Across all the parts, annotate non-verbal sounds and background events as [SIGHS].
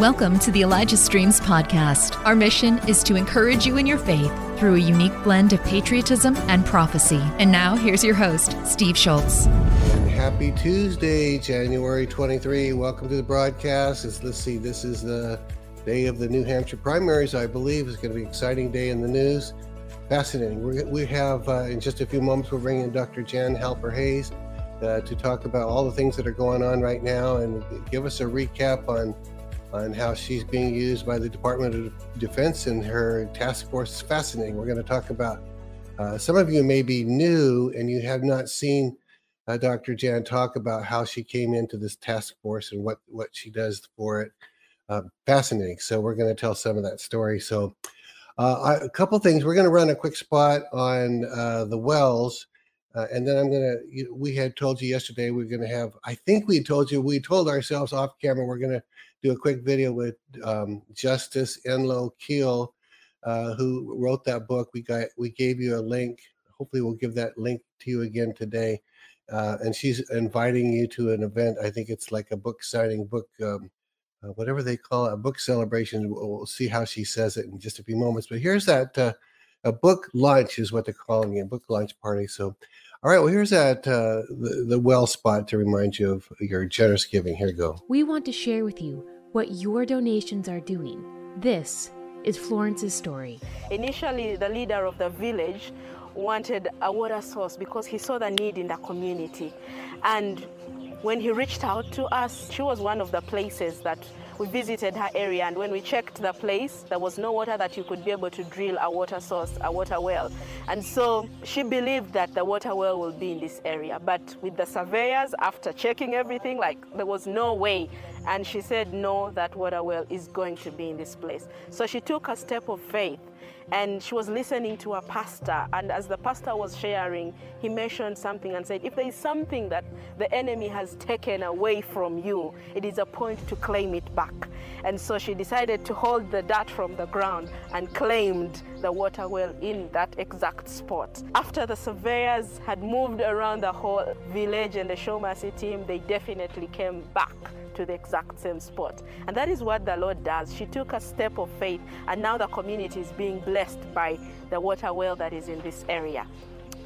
Welcome to the Elijah Streams podcast. Our mission is to encourage you in your faith through a unique blend of patriotism and prophecy. And now, here's your host, Steve Shultz. Happy Tuesday, January 23. Welcome to the broadcast. It's, let's see, this is the day of the New Hampshire primaries, I believe. It's going to be an exciting day in the news. Fascinating. We're, we have, uh, in just a few moments, we'll bring in Dr. Jan Halper Hayes uh, to talk about all the things that are going on right now and give us a recap on on how she's being used by the Department of Defense and her task force is fascinating. We're going to talk about uh, some of you may be new and you have not seen uh, Dr. Jan talk about how she came into this task force and what what she does for it. Uh, fascinating. So we're going to tell some of that story. So uh, I, a couple things. We're going to run a quick spot on uh, the wells. Uh, and then I'm gonna. You we had told you yesterday we are gonna have. I think we told you. We told ourselves off camera we're gonna do a quick video with um, Justice Enloe Keel, uh, who wrote that book. We got we gave you a link. Hopefully, we'll give that link to you again today. Uh, and she's inviting you to an event. I think it's like a book signing, book, um, uh, whatever they call it, a book celebration. We'll, we'll, see how she says it in just a few moments. But here's that uh, a book lunch is what they're calling it, book lunch party. So, all right, well, here's that uh, the, the well spot to remind you of your generous giving. Here you go. We want to share with you what your donations are doing. This is Florence's story. Initially, the leader of the village wanted a water source because he saw the need in the community. And when he reached out to us, she was one of the places that we visited her area and when we checked the place, there was no water that you could be able to drill a water source, a water well. And so she believed that the water well will be in this area. But with the surveyors, after checking everything, like there was no way. And she said, no, that water well is going to be in this place. So she took a step of faith and she was listening to a pastor. And as the pastor was sharing he mentioned something and said if there is something that the enemy has taken away from you it is a point to claim it back. And so she decided to hold the dirt from the ground and claimed the water well in that exact spot. After the surveyors had moved around the whole village and the Shomasi team they definitely came back to the exact same spot. And that is what the Lord does. She took a step of faith, and now the community is being blessed by the water well that is in this area.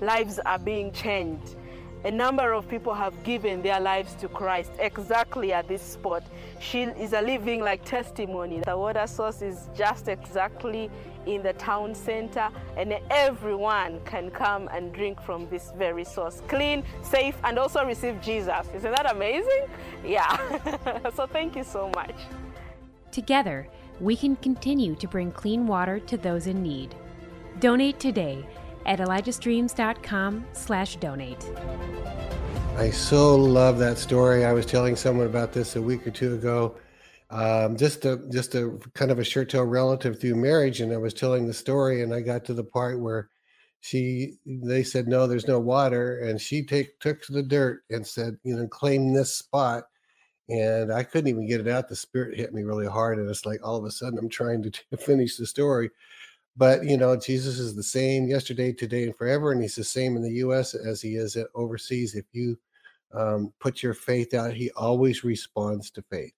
Lives are being changed. A number of people have given their lives to Christ exactly at this spot. She is a living like testimony. The water source is just exactly in the town center and everyone can come and drink from this very source. Clean, safe, and also receive Jesus. Isn't that amazing? Yeah. [LAUGHS] so thank you so much. Together, we can continue to bring clean water to those in need. Donate today at elijahstreams.com slash donate. I so love that story. I was telling someone about this a week or two ago um, just a just a kind of a shirt tail relative through marriage, and I was telling the story, and I got to the part where she they said no, there's no water, and she take took the dirt and said, you know, claim this spot, and I couldn't even get it out. The spirit hit me really hard, and it's like all of a sudden I'm trying to [LAUGHS] finish the story. But you know, Jesus is the same yesterday, today, and forever, and He's the same in the U.S. as He is overseas. If you um, put your faith out, He always responds to faith.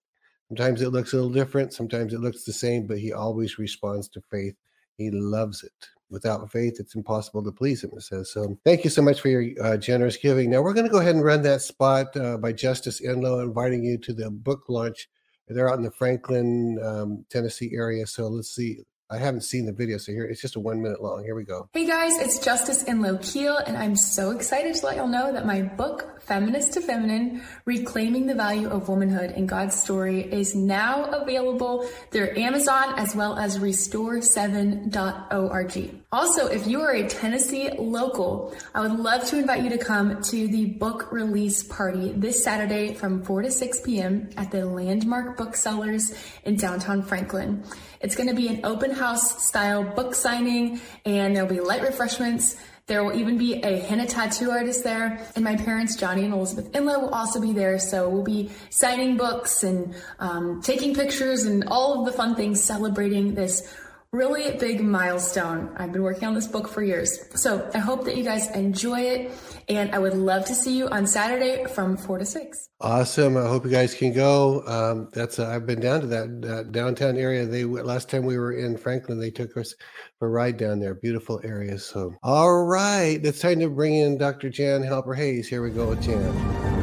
Sometimes it looks a little different, sometimes it looks the same, but he always responds to faith. He loves it. Without faith, it's impossible to please him, it says. So thank you so much for your uh, generous giving. Now we're going to go ahead and run that spot uh, by Justice Enloe, inviting you to the book launch. They're out in the Franklin, um, Tennessee area. So let's see. I haven't seen the video, so here it's just a one minute long. Here we go. Hey guys, it's Justice Enloe Keel, and I'm so excited to let y'all know that my book, Feminist to Feminine Reclaiming the Value of Womanhood in God's Story, is now available through Amazon as well as restore7.org. Also, if you are a Tennessee local, I would love to invite you to come to the book release party this Saturday from 4 to 6 p.m. at the Landmark Booksellers in downtown Franklin. It's going to be an open house style book signing and there'll be light refreshments. There will even be a henna tattoo artist there, and my parents, Johnny and Elizabeth Enloe, will also be there. So we'll be signing books and um, taking pictures and all of the fun things celebrating this really big milestone. I've been working on this book for years. So I hope that you guys enjoy it. And I would love to see you on Saturday from 4 to 6. Awesome. I hope you guys can go. Um, that's uh, I've been down to that downtown area. They last time we were in Franklin, they took us for a ride down there. Beautiful area. So, all right, it's time to bring in Dr. Jan Halper Hayes. Here we go Jan.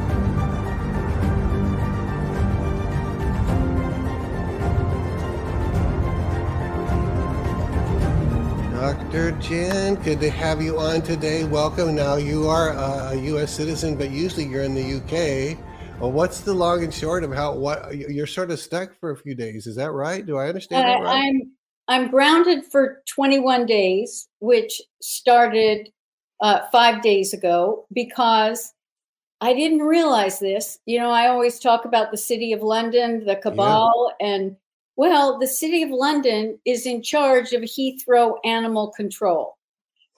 Dr. Jan, good to have you on today. Welcome. Now, you are a U.S. citizen, but usually you're in the U.K. Well, what's the long and short of how what you're sort of stuck for a few days? Is that right? Do I understand uh, that right? I'm I'm grounded for 21 days, which started uh, five days ago because I didn't realize this. You know, I always talk about the city of London, the cabal, yeah. and well, the City of London is in charge of Heathrow Animal Control.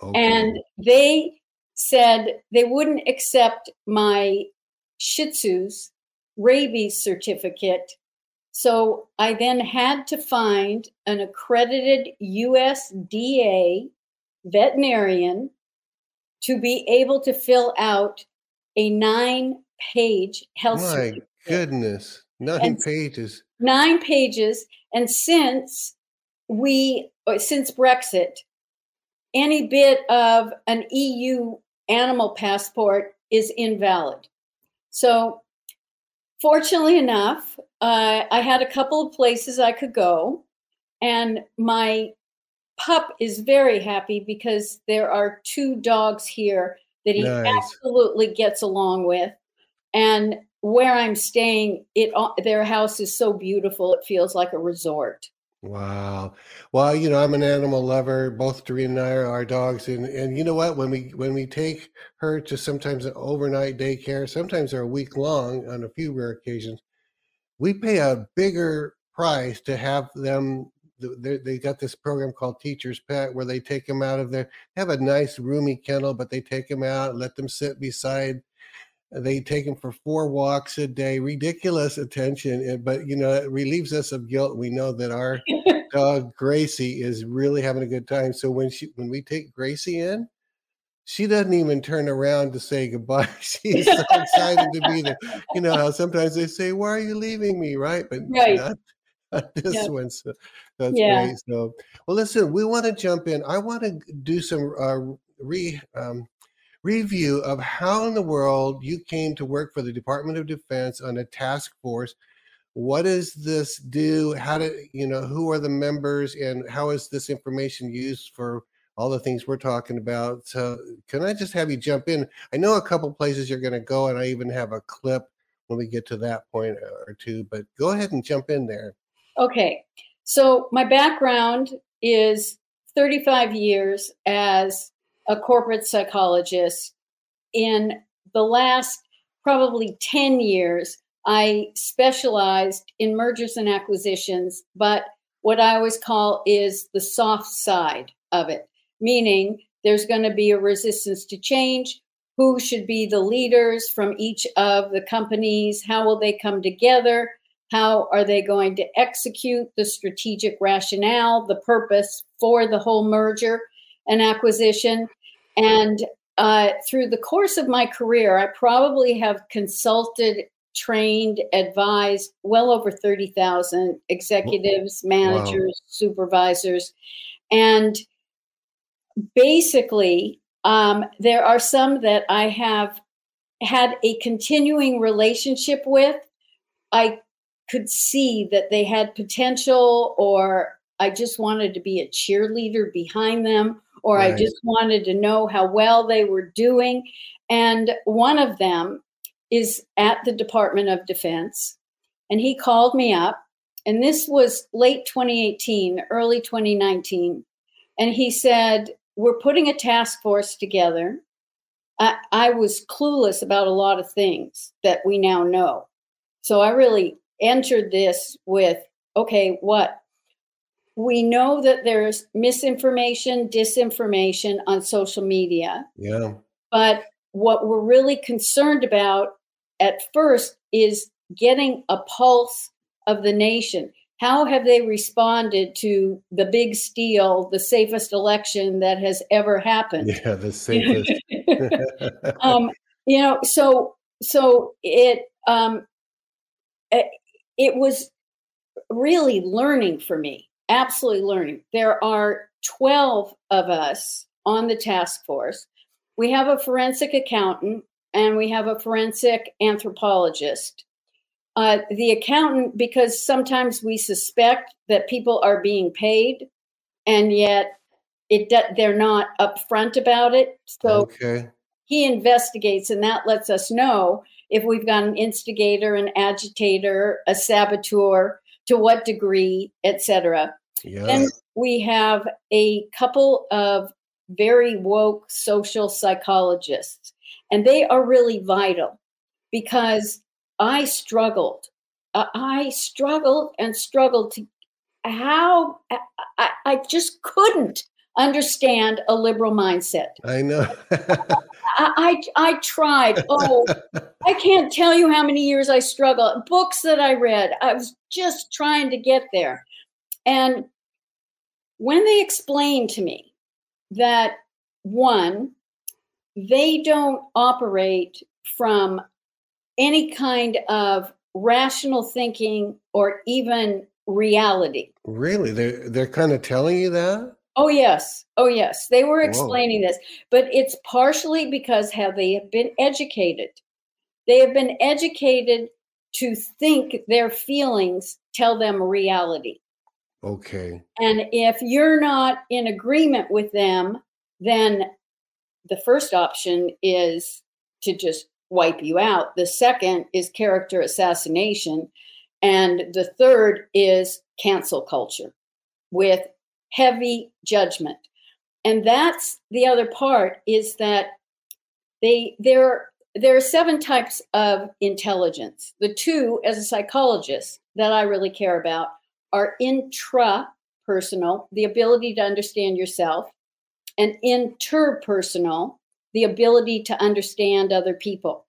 Okay. And they said they wouldn't accept my Shih Tzu's rabies certificate. So I then had to find an accredited USDA veterinarian to be able to fill out a nine page health My goodness, nine and pages nine pages. And since we, uh, since Brexit, any bit of an EU animal passport is invalid. So, fortunately enough, uh, I had a couple of places I could go, and my pup is very happy because there are two dogs here that he nice. absolutely gets along with. And where I'm staying, it their house is so beautiful it feels like a resort. Wow. Well, you know, I'm an animal lover. Both Doreen and I are our dogs, and and you know what? When we when we take her to sometimes an overnight daycare, sometimes they're a week long on a few rare occasions, we pay a bigger price to have them. They, got this program called Teacher's Pet, where they take them out of there. Have a nice roomy kennel, but they take them out, let them sit beside they take him for four walks a day, ridiculous attention. But you know, it relieves us of guilt. We know that our [LAUGHS] dog Gracie is really having a good time. So when she when we take Gracie in, she doesn't even turn around to say goodbye. [LAUGHS] She's so excited to be there. You know how sometimes they say, "Why are you leaving me?" Right, but right. Not, not this yeah. one. So that's yeah. great. So, well, listen, we want to jump in. I want to do some uh, re um, review of how in the world you came to work for the Department of Defense on a task force. What does this do? How do you know who are the members and how is this information used for all the things we're talking about? So, can I just have you jump in? I know a couple places you're going to go, and I even have a clip when we get to that point uh, or two, but go ahead and jump in there. Okay. So, my background is 35 years as a corporate psychologist. In the last probably 10 years, I specialized in mergers and acquisitions, but what I always call is the soft side of it, meaning there's going to be a resistance to change. Who should be the leaders from each of the companies? How will they come together? How are they going to execute the strategic rationale, the purpose for the whole merger and acquisition? And uh, through the course of my career, I probably have consulted, trained, advised well over 30,000 executives, managers, wow. supervisors. And basically, um, there are some that I have had a continuing relationship with. I could see that they had potential, or I just wanted to be a cheerleader behind them or right. I just wanted to know how well they were doing. And one of them is at the Department of Defense. And he called me up, and this was late 2018, early 2019. And he said, We're putting a task force together. I, I was clueless about a lot of things that we now know. So I really entered this with, okay, what? We know that there's misinformation, disinformation on social media. Yeah. But what we're really concerned about at first is getting a pulse of the nation. how have they responded to the big steal, the safest election that has ever happened? Yeah, the [LAUGHS] safest. [LAUGHS] um, you know, so so it um, it, it was really learning for me, absolutely learning. There are twelve of us on the task force. We have a forensic accountant and we have a forensic anthropologist. Uh, the accountant, because sometimes we suspect that people are being paid, and yet it they're not upfront about it. So okay. he investigates, and that lets us know if we've got an instigator, an agitator, a saboteur, to what degree, etc. Yeah. Then we have a couple of very woke social psychologists, and they are really vital because I struggled. Uh, I struggled and struggled to how I, I just couldn't understand a liberal mindset. I know. [LAUGHS] I, I, I tried. Oh, I can't tell you how many years I struggled. Books that I read. I was just trying to get there. And when they explained to me that one, they don't operate from any kind of rational thinking or even reality. Really? They're they're kind of telling you that? Oh yes. Oh yes. They were Whoa. explaining this, but it's partially because how they have been educated. They have been educated to think their feelings tell them reality. Okay. And if you're not in agreement with them, then the first option is to just wipe you out. The second is character assassination. And the third is cancel culture with heavy judgment. And that's the other part is that they there there are seven types of intelligence. The two as a psychologist that I really care about are intrapersonal, the ability to understand yourself, and interpersonal, the ability to understand other people.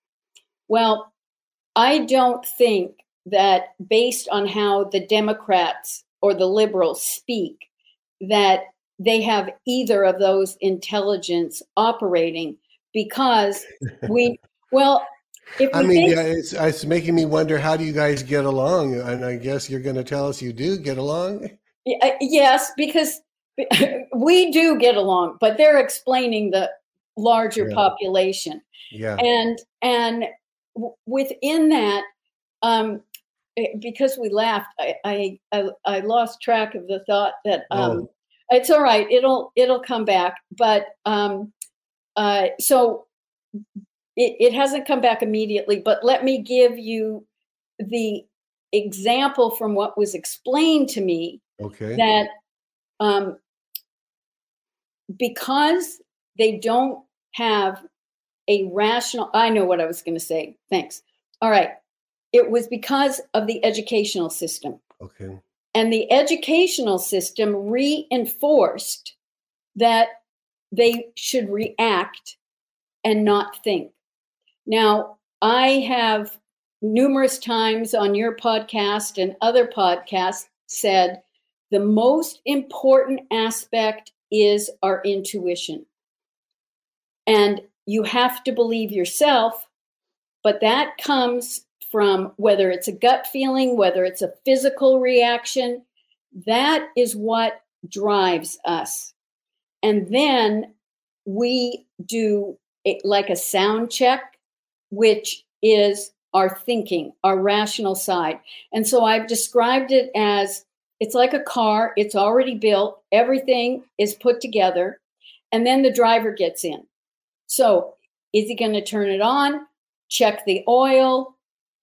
Well, I don't think that based on how the Democrats or the liberals speak, that they have either of those intelligence operating because [LAUGHS] we, well, if we I mean, yeah, it's, it's making me wonder how do you guys get along? And I guess you're going to tell us you do get along. Uh, Yes, because [LAUGHS] we do get along, but they're explaining the larger Yeah. population, Yeah. and and within that, um, because we laughed, I, I I I lost track of the thought that um, Oh. it's all right. It'll it'll come back, but um, uh, so it, it hasn't come back immediately. But let me give you the example from what was explained to me Okay. that um, because they don't have a rational i know what i was going to say thanks all right it was because of the educational system. Okay. and the educational system reinforced that they should react and not think. Now i have numerous times on your podcast and other podcasts said the most important aspect is our intuition. And you have to believe yourself but that comes from whether it's a gut feeling, whether it's a physical reaction. That is what drives us. And then we do it like a sound check, which is our thinking, our rational side. And so I've described it as it's like a car, it's already built, everything is put together, and then the driver gets in. So is he going to turn it on? Check the oil,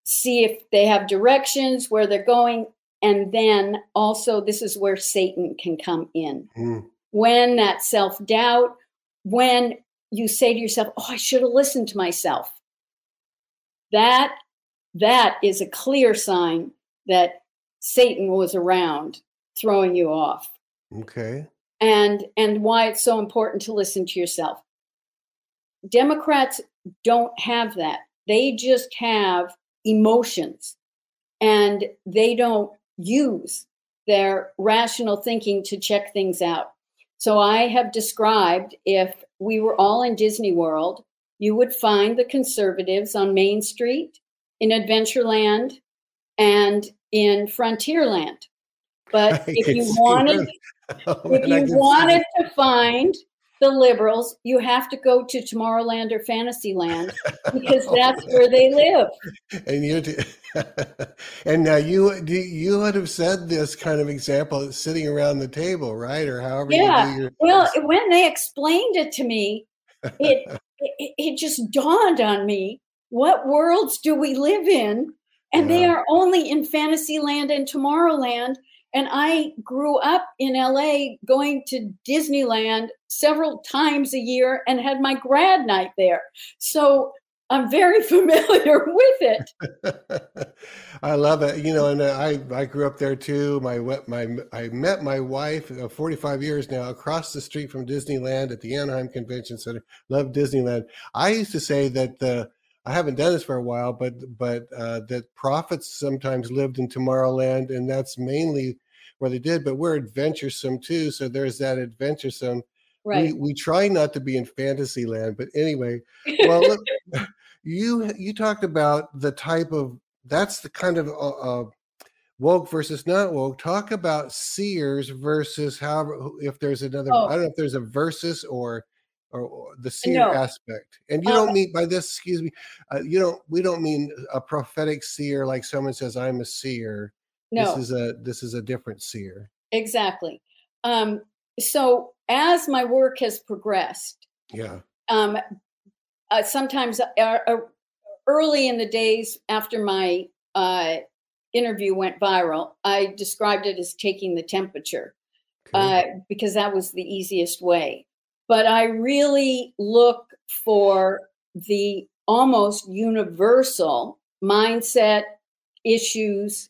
see if they have directions where they're going. And then also, this is where Satan can come in. Hmm. When that self doubt, when you say to yourself, Oh, I should have listened to myself. That that is a clear sign that Satan was around throwing you off. Okay. And and why it's so important to listen to yourself. Democrats don't have that. They just have emotions and they don't use their rational thinking to check things out. So I have described if we were all in Disney World, you would find the conservatives on Main Street, in Adventureland, and in Frontierland. But [LAUGHS] if you wanted, [LAUGHS] oh, if you wanted to find the liberals, you have to go to Tomorrowland or Fantasyland [LAUGHS] because that's where they live. And you, [LAUGHS] and now you you would have said this kind of example sitting around the table, right, or however. Yeah. Your- well, when they explained it to me, it, [LAUGHS] it it just dawned on me: what worlds do we live in? And yeah. they are only in Fantasyland and Tomorrowland and I grew up in LA going to Disneyland several times a year and had my grad night there. So I'm very [LAUGHS] familiar with it. [LAUGHS] I love it. You know, and I I grew up there too. My my I met my wife uh, 45 years now across the street from Disneyland at the Anaheim Convention Center. Love Disneyland. I used to say that the I haven't done this for a while, but but uh, that prophets sometimes lived in Tomorrowland, and that's mainly where they did, but we're adventuresome too. So there's that adventuresome. Right. We, we try not to be in fantasy land, but anyway, well, [LAUGHS] look, you you talked about the type of that's the kind of uh, uh, woke versus not woke. Talk about seers versus however if there's another. Oh. I don't know if there's a versus or or, or the seer no. aspect. And you don't uh, mean by this, excuse me, uh, you don't. We don't mean a prophetic seer like someone says I'm a seer. No. This is a this is a different seer. Exactly. Um, so as my work has progressed, yeah. Um, uh, sometimes uh, uh, early in the days after my uh, interview went viral, I described it as taking the temperature. Uh, because that was the easiest way. But I really look for the almost universal mindset issues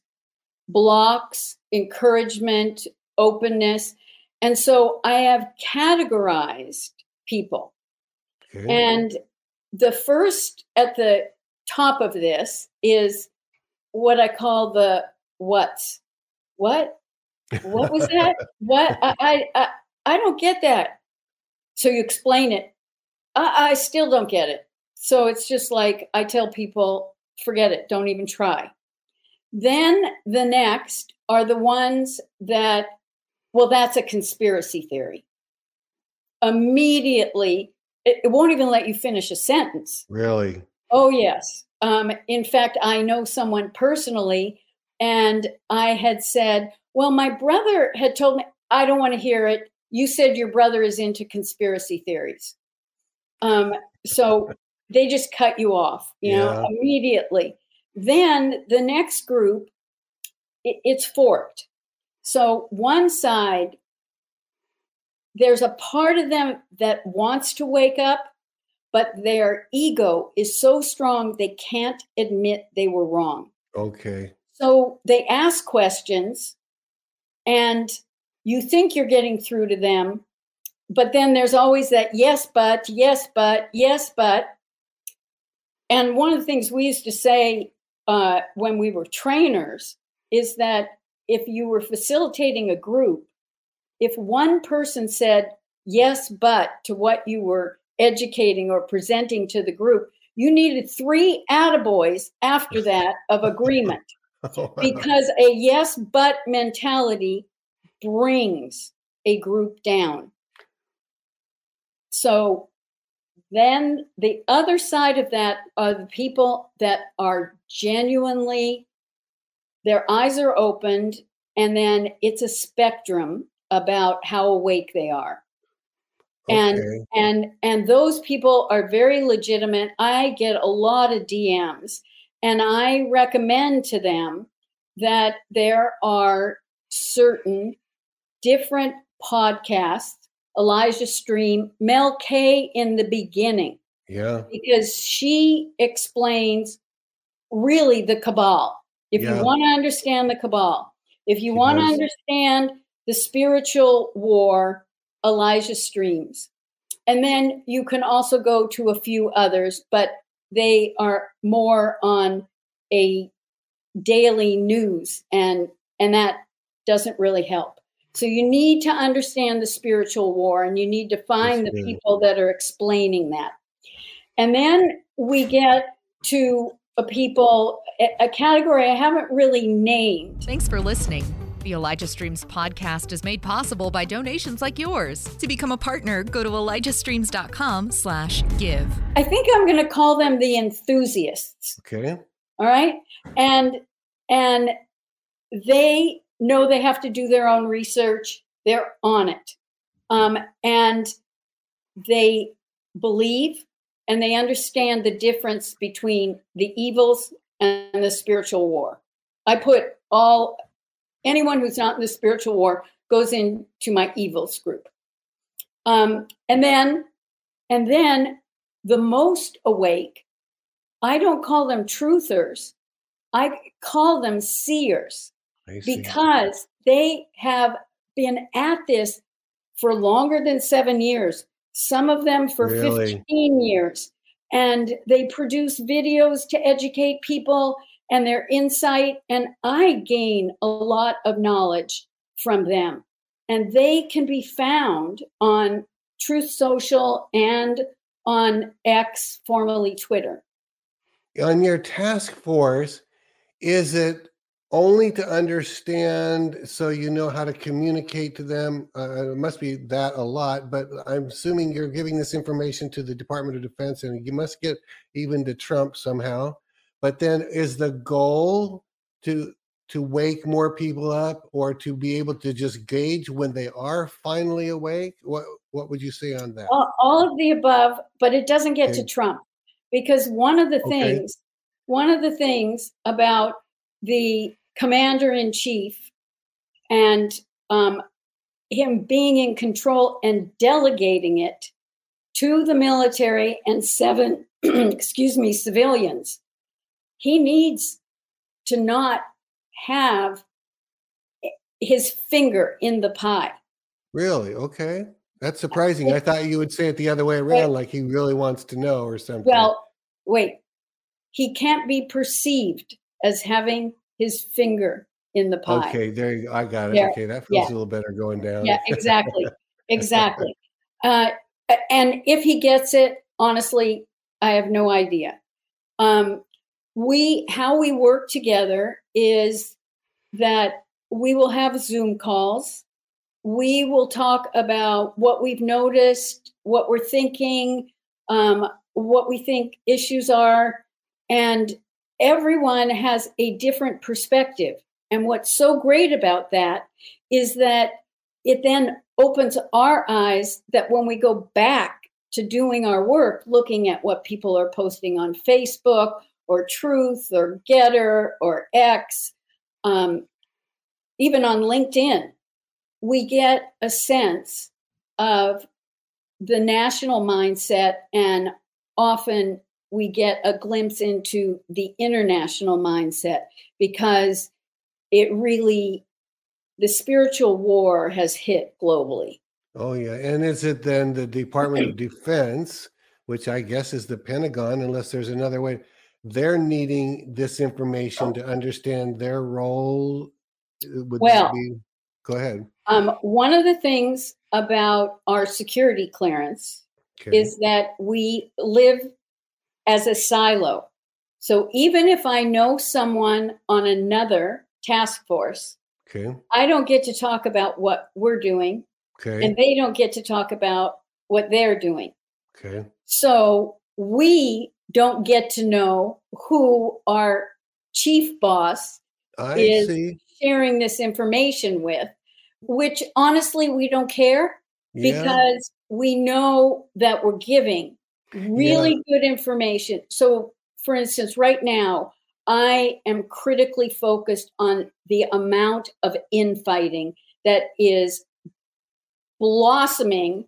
blocks, encouragement, openness. And so I have categorized people. Okay. And the first at the top of this is what I call the what's. What? What was that? [LAUGHS] what? I, I I don't get that. So you explain it. I, I still don't get it. So it's just like I tell people, forget it. Don't even try. Then the next are the ones that, well, that's a conspiracy theory. Immediately, it, it won't even let you finish a sentence. Really? Oh, yes. Um, in fact, I know someone personally, and I had said, Well, my brother had told me, I don't want to hear it. You said your brother is into conspiracy theories. Um, so they just cut you off, you yeah. know, immediately. Then the next group, it, it's forked. So one side, there's a part of them that wants to wake up, but their ego is so strong they can't admit they were wrong. Okay. So they ask questions and you think you're getting through to them, but then there's always that yes, but, yes, but, yes, but. And one of the things we used to say uh, when we were trainers is that if you were facilitating a group, if one person said yes, but to what you were educating or presenting to the group, you needed three attaboys after that of agreement. [LAUGHS] oh, because a yes, but mentality brings a group down. So then the other side of that are the people that are genuinely, their eyes are opened, and then it's a spectrum about how awake they are. Okay. And and and those people are very legitimate. I get a lot of DMs and I recommend to them that there are certain different podcasts Elijah Stream, Mel K in the beginning. Yeah. Because she explains really the cabal. If yeah. you want to understand the cabal, if you want to understand the spiritual war, Elijah Streams. And then you can also go to a few others, but they are more on a daily news and and that doesn't really help. So you need to understand the spiritual war and you need to find That's the good. people that are explaining that. And then we get to a people, a- a category I haven't really named. Thanks for listening. The Elijah Streams podcast is made possible by donations like yours. To become a partner, go to elijahstreams.com slash give. I think I'm going to call them the enthusiasts. Okay. all right and and they know they have to do their own research they're on it um, and they believe and they understand the difference between the evils and the spiritual war i put all anyone who's not in the spiritual war goes into my evils group um, and then and then the most awake I don't call them truthers. I call them seers. Because they have been at this for longer than seven years, some of them for Really? 15 years. And they produce videos to educate people and their insight. And I gain a lot of knowledge from them. And they can be found on Truth Social and on X, formerly Twitter. on your task force, is it only to understand so you know how to communicate to them? Uh, it must be that a lot, but I'm assuming you're giving this information to the Department of Defense and you must get even to Trump somehow. But then is the goal to to wake more people up or to be able to just gauge when they are finally awake? What what would you say on that? all, all of the above, but it doesn't get to Trump because one of the Okay. things, one of the things about the commander in chief and um, him being in control and delegating it to the military and seven, [CLEARS THROAT] excuse me, civilians, he needs to not have his finger in the pie. Really? Okay. That's surprising. I thought you would say it the other way around, like he really wants to know or something. Well, wait. He can't be perceived as having his finger in the pie. okay, there you go. I got it. Okay, that feels yeah. a little better going down. Yeah, exactly. [LAUGHS] exactly. Uh, and if he gets it, honestly, I have no idea. Um, we how we work together is that we will have Zoom calls. We will talk about what we've noticed, what we're thinking, um, what we think issues are, and everyone has a different perspective. And what's so great about that is that it then opens our eyes that when we go back to doing our work, looking at what people are posting on Facebook or Truth or Gettr or X, um, even on LinkedIn, we get a sense of the national mindset and often we get a glimpse into the international mindset because it really the spiritual war has hit globally Oh yeah. And is it then the Department of Defense, which I guess is the Pentagon, unless there's another way, they're needing this information to understand their role? Would Well- be go ahead. um, one of the things about our security clearance Okay. is that we live as a silo so even if i know someone on another task force okay. i don't get to talk about what we're doing Okay. and they don't get to talk about what they're doing Okay. So we don't get to know who our chief boss I is- see. sharing this information with, which honestly we don't care Yeah. because we know that we're giving really good information. So, for instance, right now, I am critically focused on the amount of infighting that is blossoming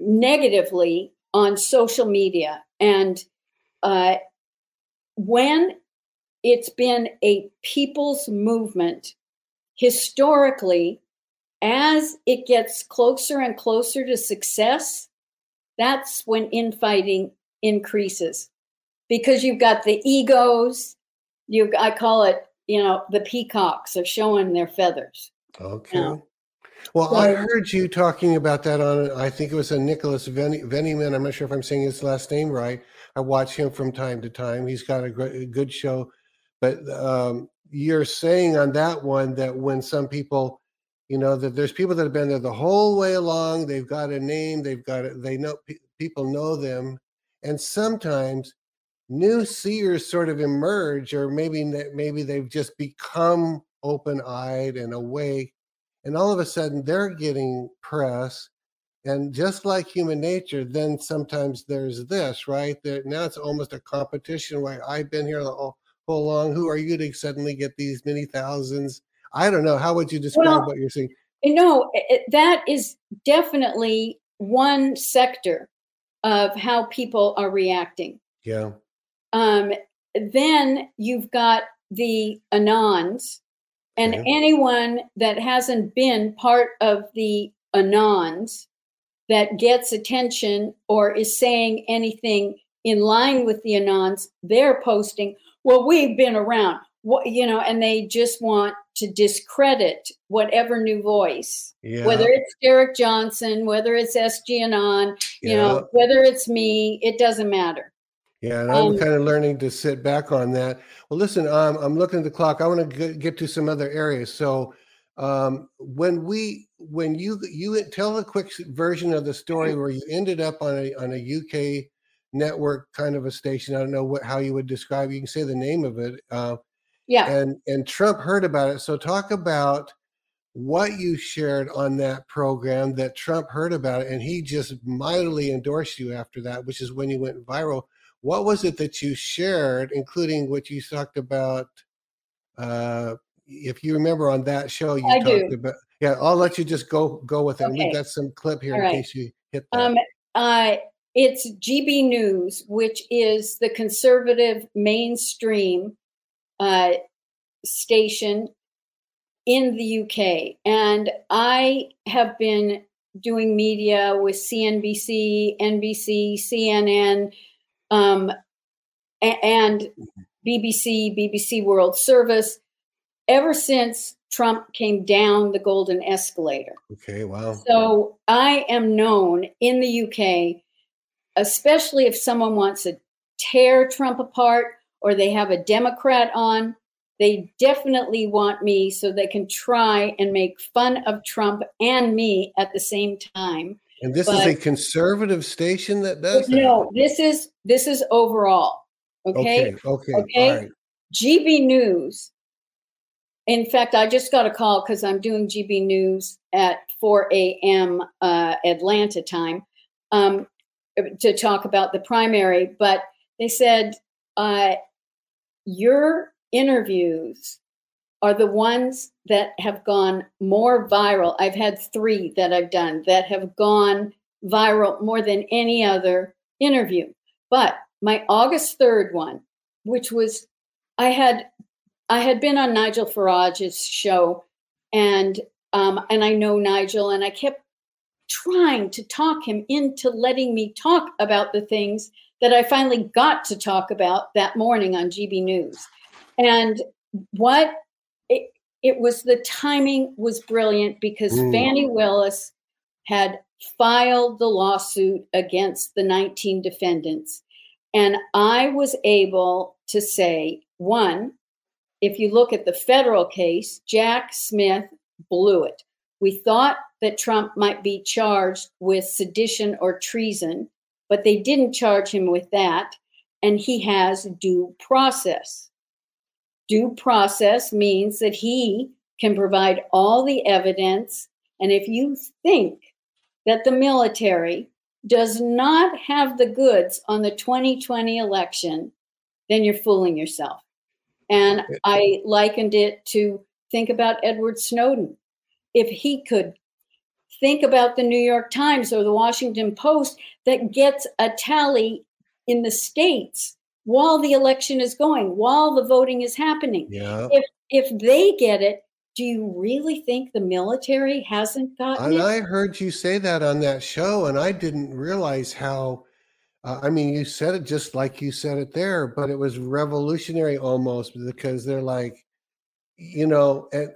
negatively on social media. And uh, when it's been a people's movement, historically, as it gets closer and closer to success, that's when infighting increases because you've got the egos. You, I call it you know, the peacocks are showing their feathers. Okay. No. Well, so, I heard you talking about that on, I think it was a Nicholas Veniamin. I'm not sure if I'm saying his last name right. I watch him from time to time. He's got a, great, a good show. But um, you're saying on that one that when some people, you know, that there's people that have been there the whole way along, they've got a name, they've got it, they know, people know them. And sometimes new seers sort of emerge, or maybe maybe they've just become open-eyed and awake, and all of a sudden they're getting press. And just like human nature, then sometimes there's this, right? That now it's almost a competition where I've been here the whole, whole long. Who are you to suddenly get these many thousands? I don't know. How would you describe well, what you're seeing? No, that is definitely one sector of how people are reacting. Yeah. Um, then you've got the anons, and yeah. anyone that hasn't been part of the anons that gets attention or is saying anything in line with the anons, they're posting, well, we've been around, what, you know, and they just want to discredit whatever new voice, yeah. whether it's Derek Johnson, whether it's SG Anon, you yeah. know, whether it's me, it doesn't matter. Yeah, and I'm um, kind of learning to sit back on that. Well, listen, um, I'm looking at the clock. I want to get to some other areas. So, um, when we, when you, you tell a quick version of the story where you ended up on a on a UK network kind of a station. I don't know what how you would describe. You can say the name of it. Uh, yeah. And and Trump heard about it. So talk about what you shared on that program that Trump heard about it, and he just mightily endorsed you after that, which is when you went viral what was it that you shared, including what you talked about? Uh, if you remember on that show, you I talked do. about. Yeah, I'll let you just go go with it. Okay. We've got some clip here All in right. case you hit that. Um, uh, it's GB News, which is the conservative mainstream uh, station in the UK, and I have been doing media with CNBC, NBC, CNN um, and BBC, BBC World Service, ever since Trump came down the golden escalator. Okay, wow. So I am known in the UK, especially if someone wants to tear Trump apart or they have a Democrat on, they definitely want me so they can try and make fun of Trump and me at the same time. And this but, is a conservative station that does no, this is this is overall. Okay. Okay. Okay. GB News. In fact, I just got a call because I'm doing GB News at 4 a.m. Uh, Atlanta time um, to talk about the primary. But they said uh, your interviews are the ones that have gone more viral. I've had three that I've done that have gone viral more than any other interview. But my August 3rd one, which was I had I had been on Nigel Farage's show and um, and I know Nigel and I kept trying to talk him into letting me talk about the things that I finally got to talk about that morning on GB News. And what it, it was the timing was brilliant because mm. Fani Willis had filed the lawsuit against the 19 defendants. And I was able to say, one, if you look at the federal case, Jack Smith blew it. We thought that Trump might be charged with sedition or treason, but they didn't charge him with that. And he has due process. Due process means that he can provide all the evidence. And if you think that the military does not have the goods on the 2020 election, then you're fooling yourself. And I likened it to think about Edward Snowden. If he could think about the New York Times or the Washington Post that gets a tally in the states while the election is going, while the voting is happening. Yeah. If if they get it, do you really think the military hasn't gotten and it? I heard you say that on that show, and I didn't realize how. Uh, I mean, you said it just like you said it there, but it was revolutionary almost because they're like, you know, and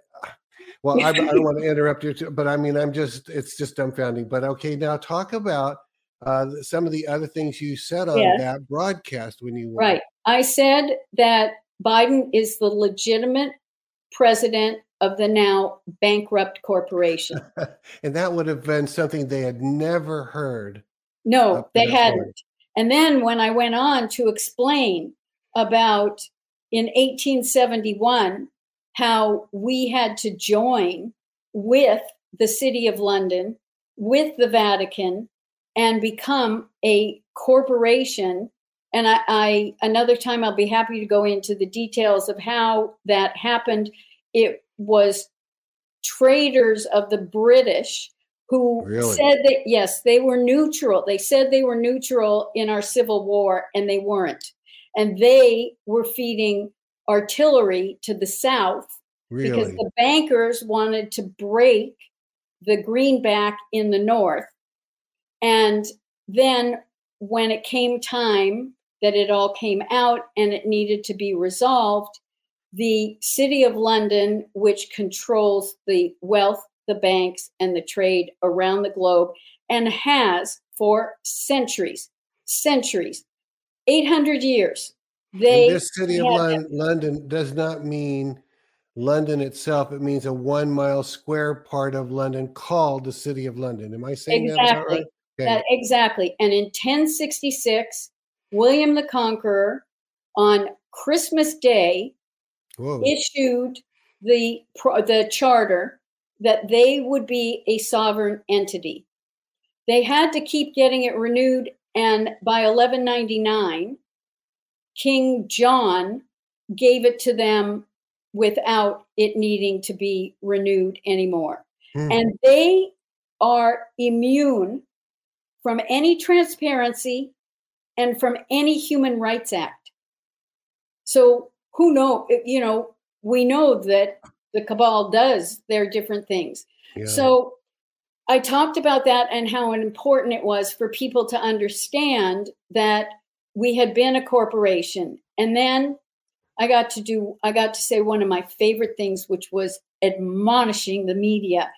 well, I, I don't [LAUGHS] want to interrupt you, too, but I mean, I'm just, it's just dumbfounding. But okay, now talk about uh, some of the other things you said on Yes. that broadcast when you were Right. I said that Biden is the legitimate president of the now bankrupt corporation. [LAUGHS] and that would have been something they had never heard. No, they hadn't. point. And then when I went on to explain about in 1871 how we had to join with the City of London, with the Vatican, and become a corporation. And I, I another time I'll be happy to go into the details of how that happened. It was traders of the British who Really? said that yes, they were neutral. They said they were neutral in our civil war, and they weren't. And they were feeding artillery to the south because the bankers wanted to break the greenback in the north. And then when it came time that it all came out and it needed to be resolved, the City of London, which controls the wealth, the banks, and the trade around the globe, and has for centuries, centuries, 800 years, they and this city of had- Lon- London does not mean London itself. It means a one mile square part of London called the city of London. Am I saying that Exactly. right? Okay. That exactly. And in 1066, William the Conqueror on Christmas Day Whoa. issued the the charter that they would be a sovereign entity. They had to keep getting it renewed and by 1199 King John gave it to them without it needing to be renewed anymore. Hmm. And they are immune from any transparency and from any human rights act. So who know, you know, we know that the cabal does their different things. Yeah. So I talked about that and how important it was for people to understand that we had been a corporation. And then I got to do, I got to say one of my favorite things, which was admonishing the media.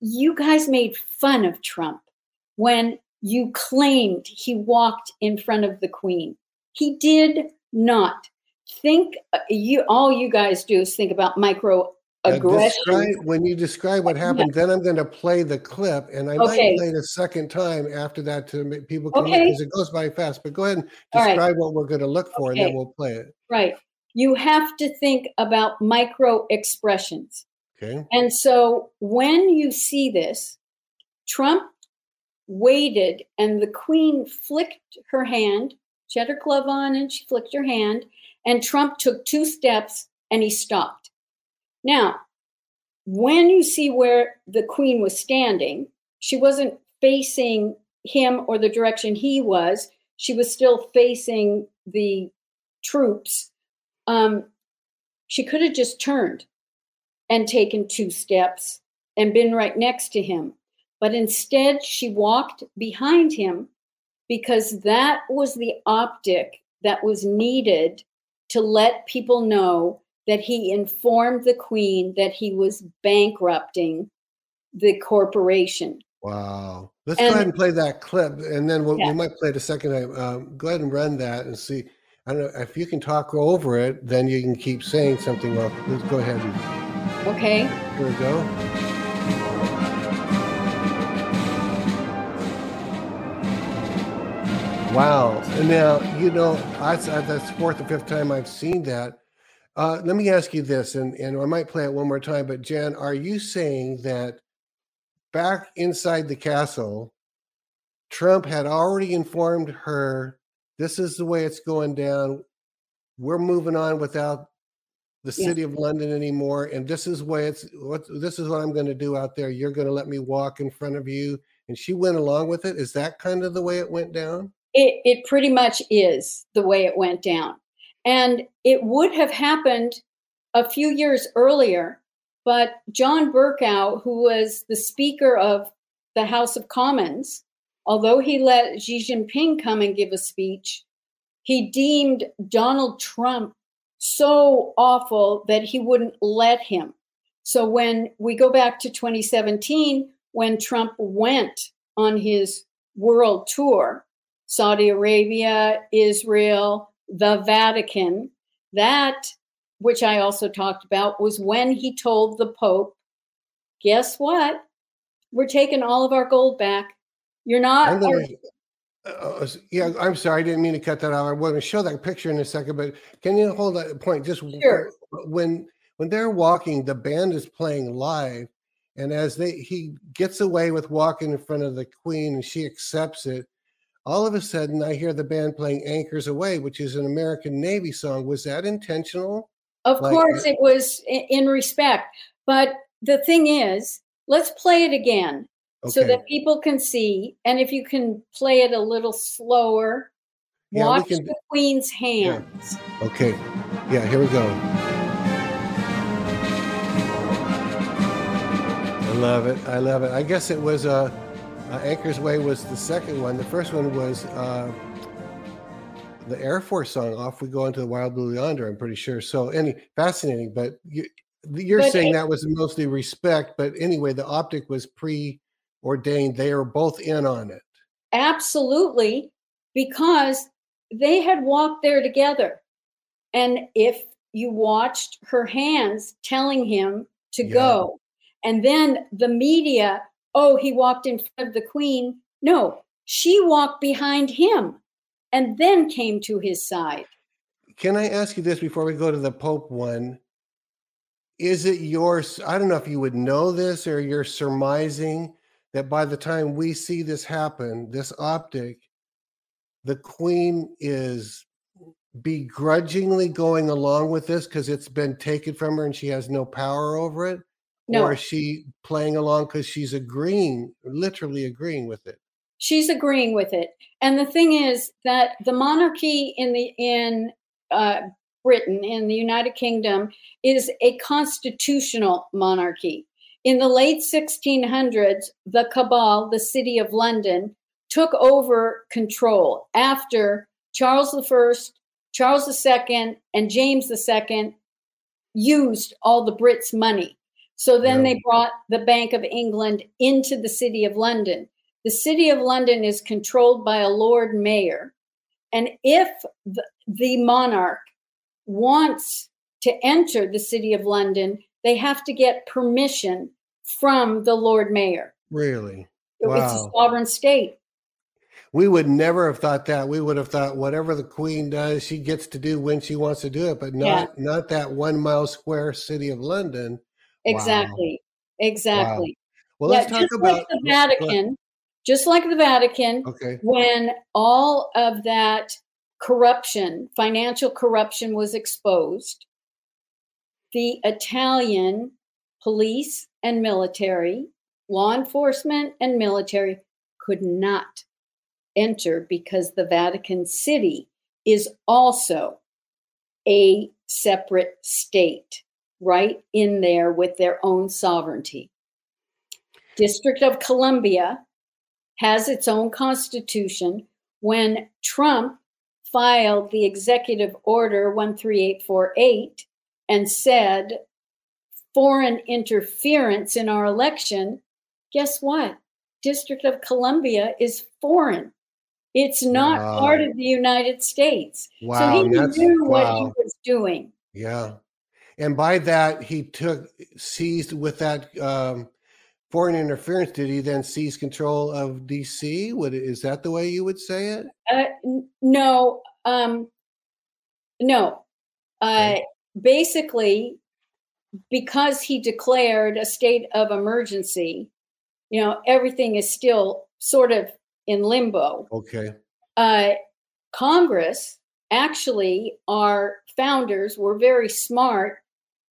You guys made fun of Trump when you claimed he walked in front of the Queen. He did not. Think uh, you all you guys do is think about micro aggression. describe- when you describe what happened, then I'm going to play the clip, and I Okay. might play it a second time after that to make people can Okay. because it goes by fast. But go ahead and All right. describe what we're going to look for, and then we'll play it. Right. You have to think about micro expressions. Okay. And so when you see this, Trump waited and the queen flicked her hand. She had her glove on and she flicked her hand. And Trump took two steps and he stopped. Now, when you see where the queen was standing, she wasn't facing him or the direction he was. She was still facing the troops. Um, she could have just turned and taken two steps and been right next to him. But instead, she walked behind him because that was the optic that was needed to let people know that he informed the queen that he was bankrupting the corporation. Wow. Let's And- go ahead and play that clip, and then we'll, Yeah. we might play it a second time. Um, go ahead and run that and see. I don't know if you can talk over it, then you can keep saying something. Well, let's go ahead and Okay. here we go. Wow. And now, you know, I, that's fourth or fifth time I've seen that. Uh, let me ask you this, and, and I might play it one more time, but Jan, are you saying that back inside the castle, Trump had already informed her this is the way it's going down. We're moving on without the Yeah. city of London anymore, and this is way it's what this is what I'm going to do out there. You're going to let me walk in front of you, and she went along with it. Is that kind of the way it went down? It, it pretty much is the way it went down. And it would have happened a few years earlier, but John Bercow, who was the Speaker of the House of Commons, although he let Xi Jinping come and give a speech, he deemed Donald Trump so awful that he wouldn't let him. So when we go back to 2017, when Trump went on his world tour, Saudi Arabia, Israel, the Vatican, that, which I also talked about, was when he told the Pope, guess what? We're taking all of our gold back. You're not. Uh, uh yeah, I'm sorry. I didn't mean to cut that out. I want to show that picture in a second, but can you hold that point? Just sure. when when they're walking, the band is playing live, and as they he gets away with walking in front of the queen, and she accepts it. All of a sudden, I hear the band playing "Anchors Aweigh, which is an American Navy song. Was that intentional? Of like, course, it was in respect. But the thing is, let's play it again okay. so that people can see. And if you can play it a little slower, yeah, watch can, the Queen's hands. Yeah. Okay. Yeah, here we go. I love it. I love it. I guess it was uh, uh, Anchors Aweigh was the second one. The first one was uh, the Air Force song. Off we go into the Wild Blue Yonder. I'm pretty sure. So, any fascinating. But you, you're but saying it, that was mostly respect, but anyway, the optic was preordained. They are both in on it. Absolutely, because they had walked there together. And if you watched her hands telling him to yeah. go, and then the media, oh, he walked in front of the queen. No, she walked behind him and then came to his side. Can I ask you this before we go to the Pope one? is it yours? I don't know if you would know this or you're surmising that by the time we see this happen, this optic, the queen is begrudgingly going along with this because it's been taken from her and she has no power over it? No. Or is she playing along because she's agreeing, literally agreeing with it? She's agreeing with it. And the thing is that the monarchy in the in uh, Britain in the United Kingdom is a constitutional monarchy. In the late 1600s, the Cabal, the City of London, took over control after Charles I, Charles II, and James II used all the Brits' money. So then yeah. they brought the Bank of England into the City of London. The City of London is controlled by a Lord Mayor. And if the, the monarch wants to enter the city of London, they have to get permission from the Lord Mayor. Really? Wow. It's a sovereign state. We would never have thought that. We would have thought whatever the queen does, she gets to do when she wants to do it, but not yeah. not that one mile square city of London. Exactly. Wow. Exactly. Wow. Well, let's talk about like the Vatican. Just like the Vatican, okay. when all of that corruption, financial corruption was exposed. The Italian police and military, law enforcement and military could not enter because the Vatican City is also a separate state, right in there with their own sovereignty. District of Columbia has its own constitution. When Trump filed the executive order 13848 and said foreign interference in our election, guess what? District of Columbia is foreign. It's not wow. part of the United States. Wow, so he knew wow. what he was doing. Yeah. And by that, he took, seized with that um, foreign interference, did he then seize control of DC? Would is that the way you would say it? Uh, no, um, no. Uh, okay. Basically, because he declared a state of emergency, you know, everything is still sort of in limbo. Okay. Uh, Congress, actually, our founders were very smart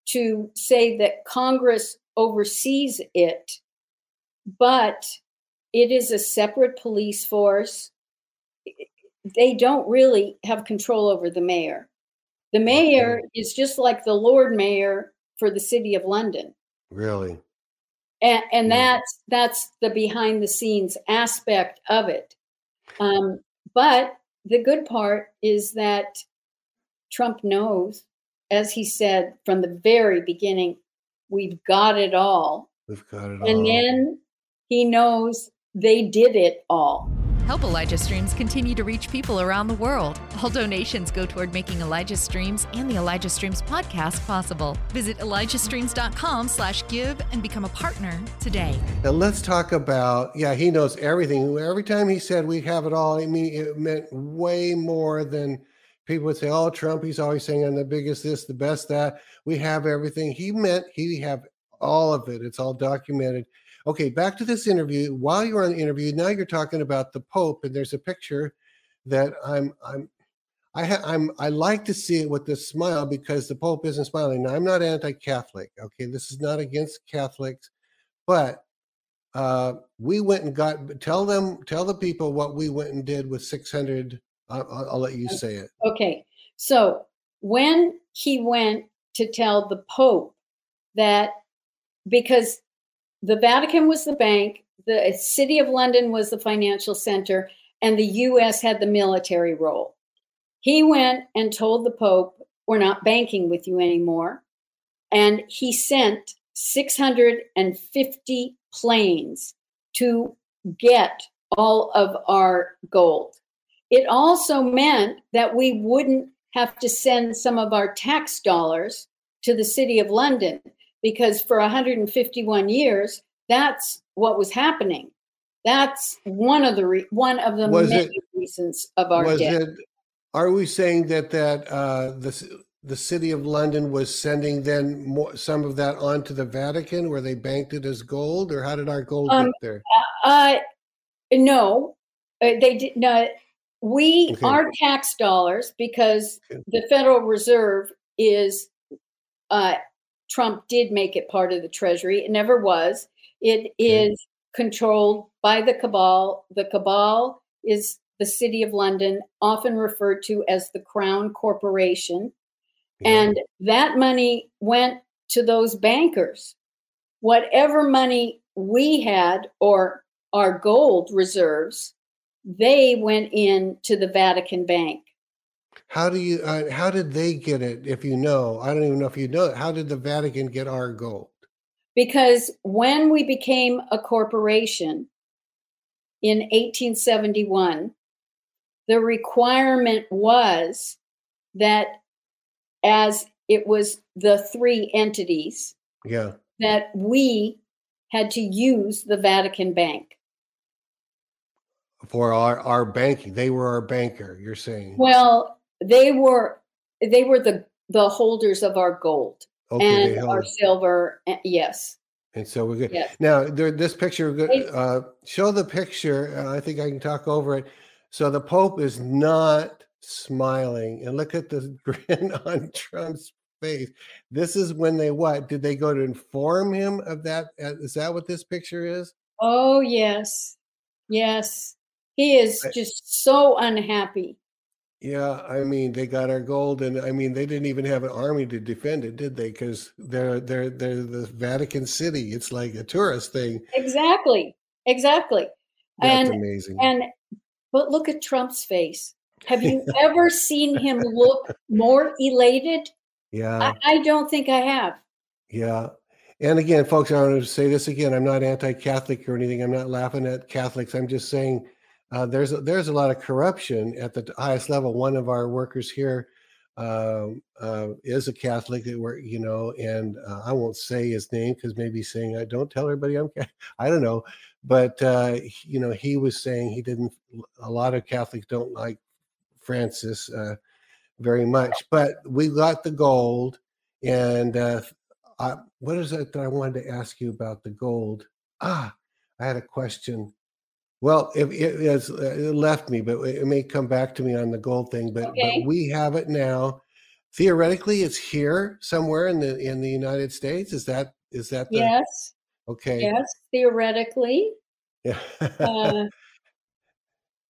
to say that Congress oversees it, but it is a separate police force they don't really have control over the mayor. The mayor okay. is just like the Lord Mayor for the city of London. Really? And, and yeah. that's that's the behind the scenes aspect of it. Um, but the good part is that Trump knows as he said from the very beginning, we've got it all. We've got it all. And then he knows they did it all. Help Elijah Streams continue to reach people around the world. All donations go toward making Elijah Streams and the Elijah Streams podcast possible. Visit ElijahStreams.com slash give and become a partner today. Now let's talk about, yeah, he knows everything. Every time he said we have it all, I mean, it meant way more than people would say, oh, Trump, he's always saying I'm the biggest this, the best that. We have everything. He meant he have all of it. It's all documented. Okay, back to this interview. While you're on the interview, now you're talking about the Pope, and there's a picture that I'm I'm I ha- I'm I like to see it with this smile because the Pope isn't smiling. Now I'm not anti-Catholic. Okay, this is not against Catholics, but uh, we went and got tell them tell the people what we went and did with 600. I'll, I'll let you say it. Okay, so when he went to tell the Pope that because the Vatican was the bank, the uh, City of London was the financial center, and the US had the military role. He went and told the Pope, We're not banking with you anymore. And he sent 650 planes to get all of our gold. It also meant that we wouldn't have to send some of our tax dollars to the City of London because for 151 years, that's what was happening. That's one of the re- one of the was many it, reasons of our was debt. It, are we saying that that uh, the the city of London was sending then more, some of that on to the Vatican, where they banked it as gold, or how did our gold um, get there? Uh, uh no, uh, they did not. We okay. our tax dollars because the Federal Reserve is uh, Trump did make it part of the Treasury. It never was. It is controlled by the cabal. The cabal is the City of London, often referred to as the Crown Corporation. And that money went to those bankers. Whatever money we had or our gold reserves, they went in to the Vatican Bank. How do you? Uh, how did they get it? If you know, I don't even know if you know. How did the Vatican get our gold? Because when we became a corporation in 1871, the requirement was that as it was the three entities, yeah, that we had to use the Vatican Bank for our our banking. They were our banker. You're saying? Well, they were they were the the holders of our gold okay, and our silver. Yes. And so we're good. Yes. Now, there, this picture, uh, show the picture. Uh, I think I can talk over it. So the Pope is not smiling, and look at the [LAUGHS] grin on Trump's face. This is when they what? Did they go to inform him of that? Uh, that what this picture is? Oh yes, yes. He is just so unhappy. Yeah, I mean, they got our gold, and I mean, they didn't even have an army to defend it, did they? Because they're they're they're the Vatican City. It's like a tourist thing. Exactly, exactly. That's and, amazing. And but look at Trump's face. Have you ever seen him look more elated? Yeah, I, I don't think I have. Yeah, and again, folks, I want to say this again. I'm not anti-Catholic or anything. I'm not laughing at Catholics. I'm just saying uh, there's a, there's a lot of corruption at the highest level. One of our workers here uh, uh, is a Catholic that we're you know, and uh, I won't say his name because maybe saying I don't tell everybody I'm [LAUGHS] I don't know, but uh, you know he was saying he didn't. A lot of Catholics don't like Francis uh, very much, but we got the gold. And I, what is it that I wanted to ask you about the gold? Ah, I had a question well, it, it, has, it left me, but it may come back to me on the gold thing. But, okay. but we have it now. Theoretically, it's here somewhere in the in the United States. Is that is that the, yes? Okay. Yes, theoretically. Yeah. [LAUGHS] Uh,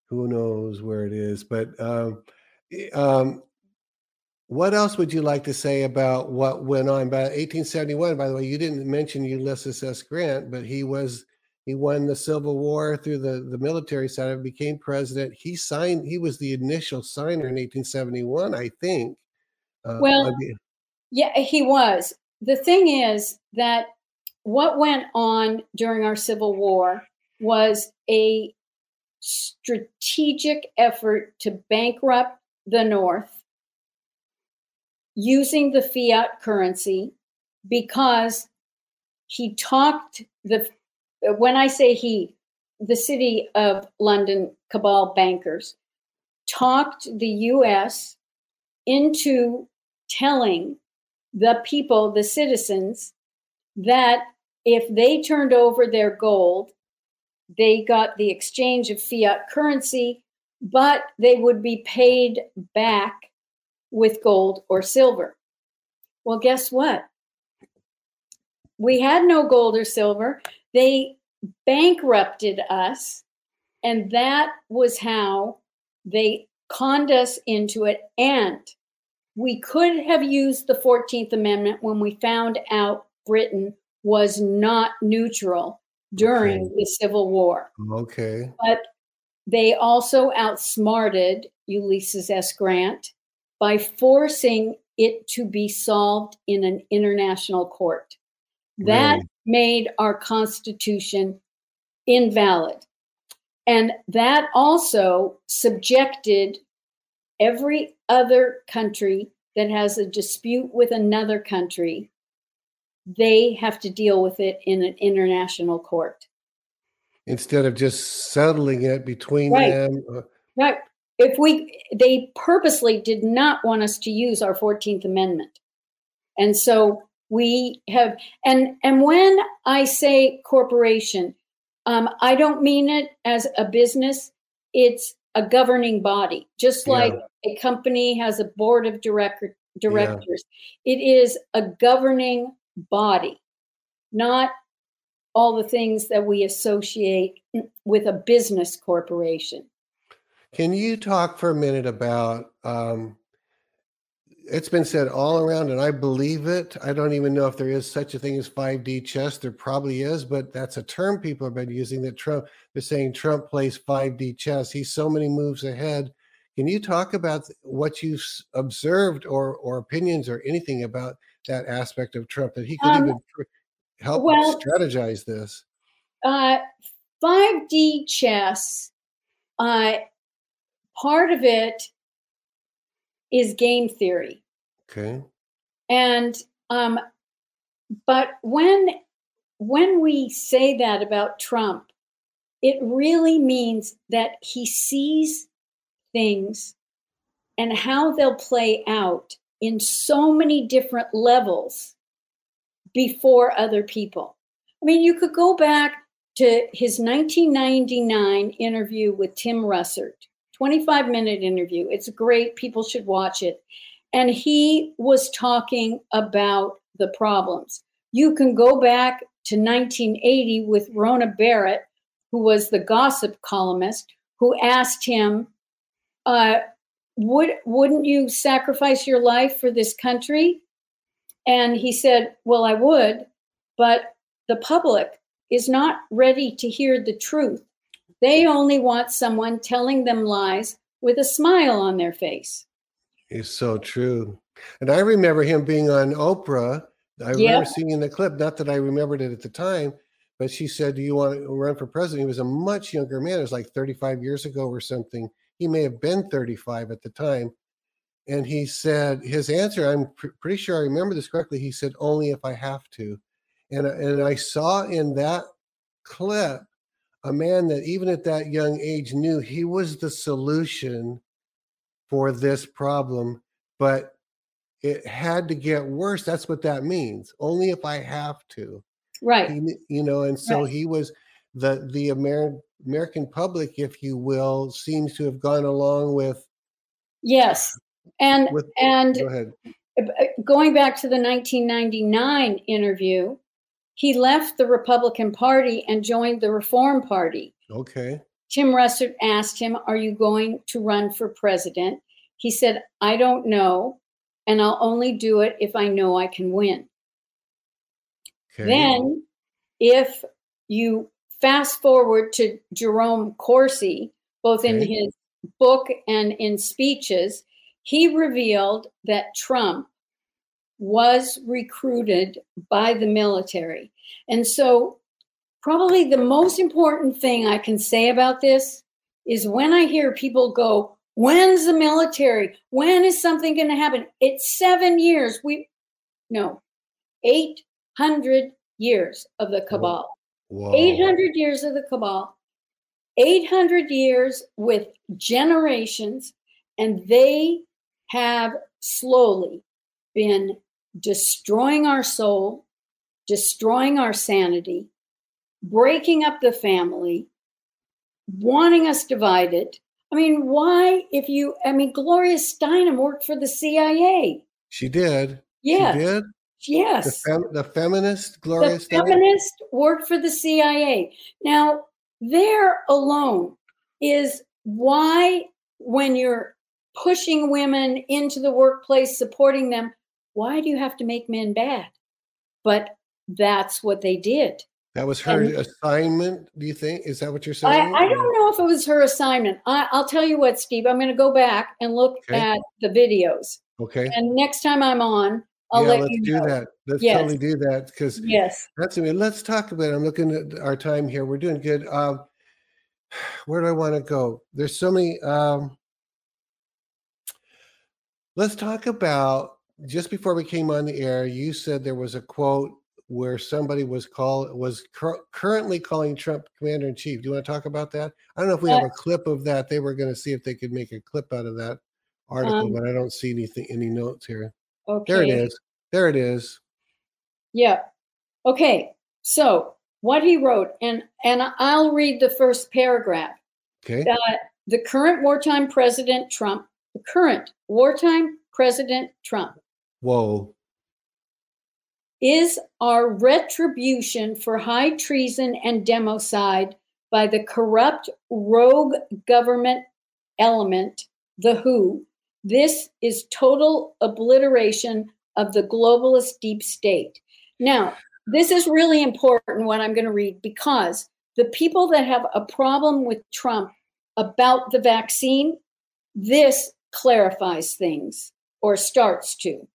Who knows where it is? But um, um, what else would you like to say about what went on? By 1871, by the way, you didn't mention Ulysses S. Grant, but he was he won the Civil War through the, the military side of it, became president. He signed, he was the initial signer in 1871, I think. Uh, well, Yeah, he was. The thing is that what went on during our Civil War was a strategic effort to bankrupt the North using the fiat currency because he talked the when I say he, the city of London cabal bankers talked the US into telling the people, the citizens, that if they turned over their gold, they got the exchange of fiat currency, but they would be paid back with gold or silver. Well, guess what? We had no gold or silver. They bankrupted us, and that was how they conned us into it. And we could have used the 14th Amendment when we found out Britain was not neutral during okay. the Civil War. Okay. But they also outsmarted Ulysses S. Grant by forcing it to be solved in an international court. That really? made our Constitution invalid. And that also subjected every other country that has a dispute with another country, they have to deal with it in an international court. Instead of just settling it between right. them. Uh, right. If we, they purposely did not want us to use our 14th Amendment. And so we have, and, and when I say corporation, um, I don't mean it as a business. It's a governing body, just like yeah. a company has a board of direct, directors. Yeah. It is a governing body, not all the things that we associate with a business corporation. Can you talk for a minute about um, it's been said all around, and I believe it. I don't even know if there is such a thing as 5D chess. There probably is, but that's a term people have been using that Trump, they're saying Trump plays 5D chess. He's so many moves ahead. Can you talk about what you've observed or, or opinions or anything about that aspect of Trump that he could um, even help well, strategize this? Uh, 5D chess, uh, part of it is game theory. Okay. And um, but when when we say that about Trump, it really means that he sees things and how they'll play out in so many different levels before other people. I mean, you could go back to his 1999 interview with Tim Russert 25 minute interview. It's great. People should watch it. And he was talking about the problems. You can go back to 1980 with Rona Barrett, who was the gossip columnist, who asked him, uh, would, Wouldn't you sacrifice your life for this country? And he said, Well, I would, but the public is not ready to hear the truth. They only want someone telling them lies with a smile on their face. It's so true. And I remember him being on Oprah. I yep. remember seeing the clip, not that I remembered it at the time, but she said, Do you want to run for president? He was a much younger man. It was like 35 years ago or something. He may have been 35 at the time. And he said, his answer, I'm pr- pretty sure I remember this correctly. He said, Only if I have to. And, and I saw in that clip a man that even at that young age knew he was the solution for this problem, but it had to get worse. That's what that means. Only if I have to. Right. He, you know, and so right. he was the the American American public, if you will, seems to have gone along with. Yes, and with, and go ahead. Uh, going back to the 1999 interview, he left the Republican Party and joined the Reform Party. Okay. Tim Russert asked him, Are you going to run for president? He said, I don't know, and I'll only do it if I know I can win. Okay. Then, if you fast forward to Jerome Corsi, both okay. in his book and in speeches, he revealed that Trump was recruited by the military. And so, probably the most important thing I can say about this is when I hear people go, When's the military? When is something going to happen? It's seven years. We, no, 800 years of the cabal. Whoa. 800 years of the cabal. 800 years with generations, and they have slowly been destroying our soul, destroying our sanity, breaking up the family, wanting us divided. I mean, why, if you, I mean, Gloria Steinem worked for the CIA. She did. Yeah. She did. Yes. The, fem- the feminist Gloria the Steinem? feminist worked for the CIA. Now, there alone is why, when you're pushing women into the workplace, supporting them, why do you have to make men bad? But that's what they did. That was her and assignment, do you think? Is that what you're saying? I, I don't know if it was her assignment. I, will tell you what, Steve, I'm going to go back and look okay. at the videos. Okay. And next time I'm on, I'll yeah, let let's you do know. that. Let's yes. totally do that because yes, that's I mean. Let's talk about. It. I'm looking at our time here. We're doing good. Um, [SIGHS] where do I want to go? There's so many. Um, let's talk about just before we came on the air. You said there was a quote where somebody was call was cur- currently calling Trump commander in chief. Do you want to talk about that? I don't know if we have uh a clip of that. They were going to see if they could make a clip out of that article, um, but I don't see anything any notes here. Okay. There it is. There it is. Yeah. Okay. So what he wrote, and and I'll read the first paragraph. Okay. Uh, the current wartime President Trump, the current wartime President Trump. Whoa. Is our retribution for high treason and democide by the corrupt rogue government element, the WHO. This is total obliteration of the globalist deep state. Now, this is really important what I'm going to read because the people that have a problem with Trump about the vaccine, this clarifies things or starts to.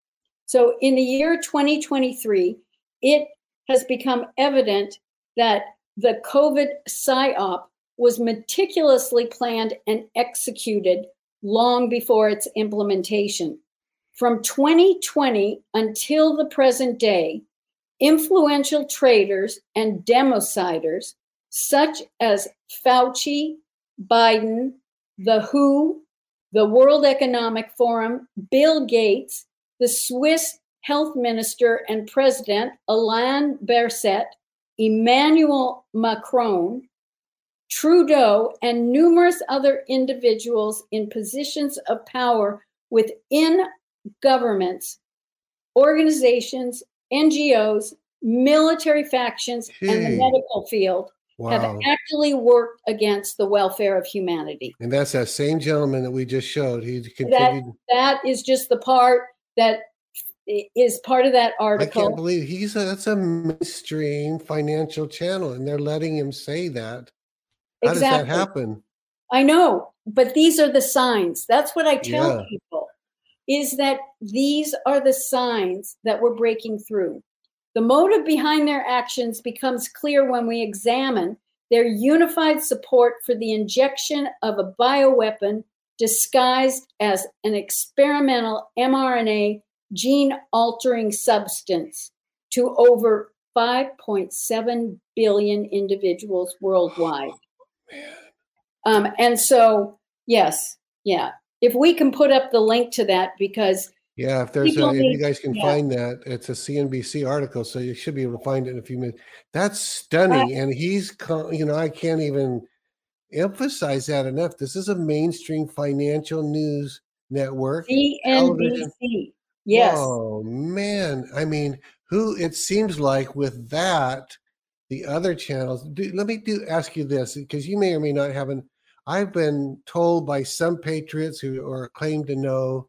So in the year 2023, it has become evident that the COVID PSYOP was meticulously planned and executed long before its implementation. From 2020 until the present day, influential traders and demociders such as Fauci, Biden, the WHO, the World Economic Forum, Bill Gates, the Swiss health minister and president, Alain Berset, Emmanuel Macron, Trudeau, and numerous other individuals in positions of power within governments, organizations, NGOs, military factions, and the hmm. medical field wow. have actually worked against the welfare of humanity. And that's that same gentleman that we just showed. He continued. That, that is just the part that is part of that article. I can't believe he's a, that's a mainstream financial channel, and they're letting him say that. How exactly. does that happen? I know, but these are the signs. That's what I tell yeah. people is that these are the signs that we're breaking through. The motive behind their actions becomes clear when we examine their unified support for the injection of a bioweapon disguised as an experimental mRNA gene altering substance to over 5.7 billion individuals worldwide. Oh, um, and so, yes, yeah, if we can put up the link to that because yeah, if there's a, if you guys can yeah. find that, it's a CNBC article, so you should be able to find it in a few minutes. That's stunning, and he's you know I can't even emphasize that enough. This is a mainstream financial news network. CNBC. Yes. Oh man, I mean, who it seems like with that, the other channels. Do, let me do ask you this because you may or may not have an I've been told by some patriots who are claim to know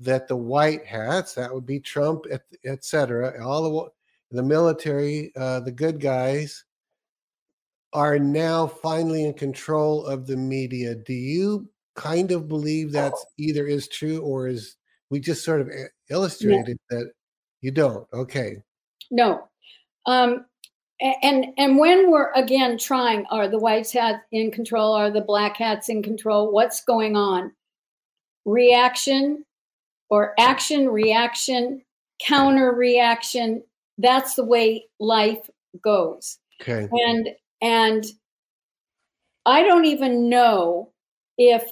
that the white hats, that would be Trump, etc., et all the the military, uh, the good guys, are now finally in control of the media. Do you kind of believe that either is true or is we just sort of illustrated yeah. that You don't. Okay. No. Um, and and when we're again trying, are the white hats in control? Are the black hats in control? What's going on? Reaction or action, reaction, counter reaction. That's the way life goes. Okay. And and I don't even know if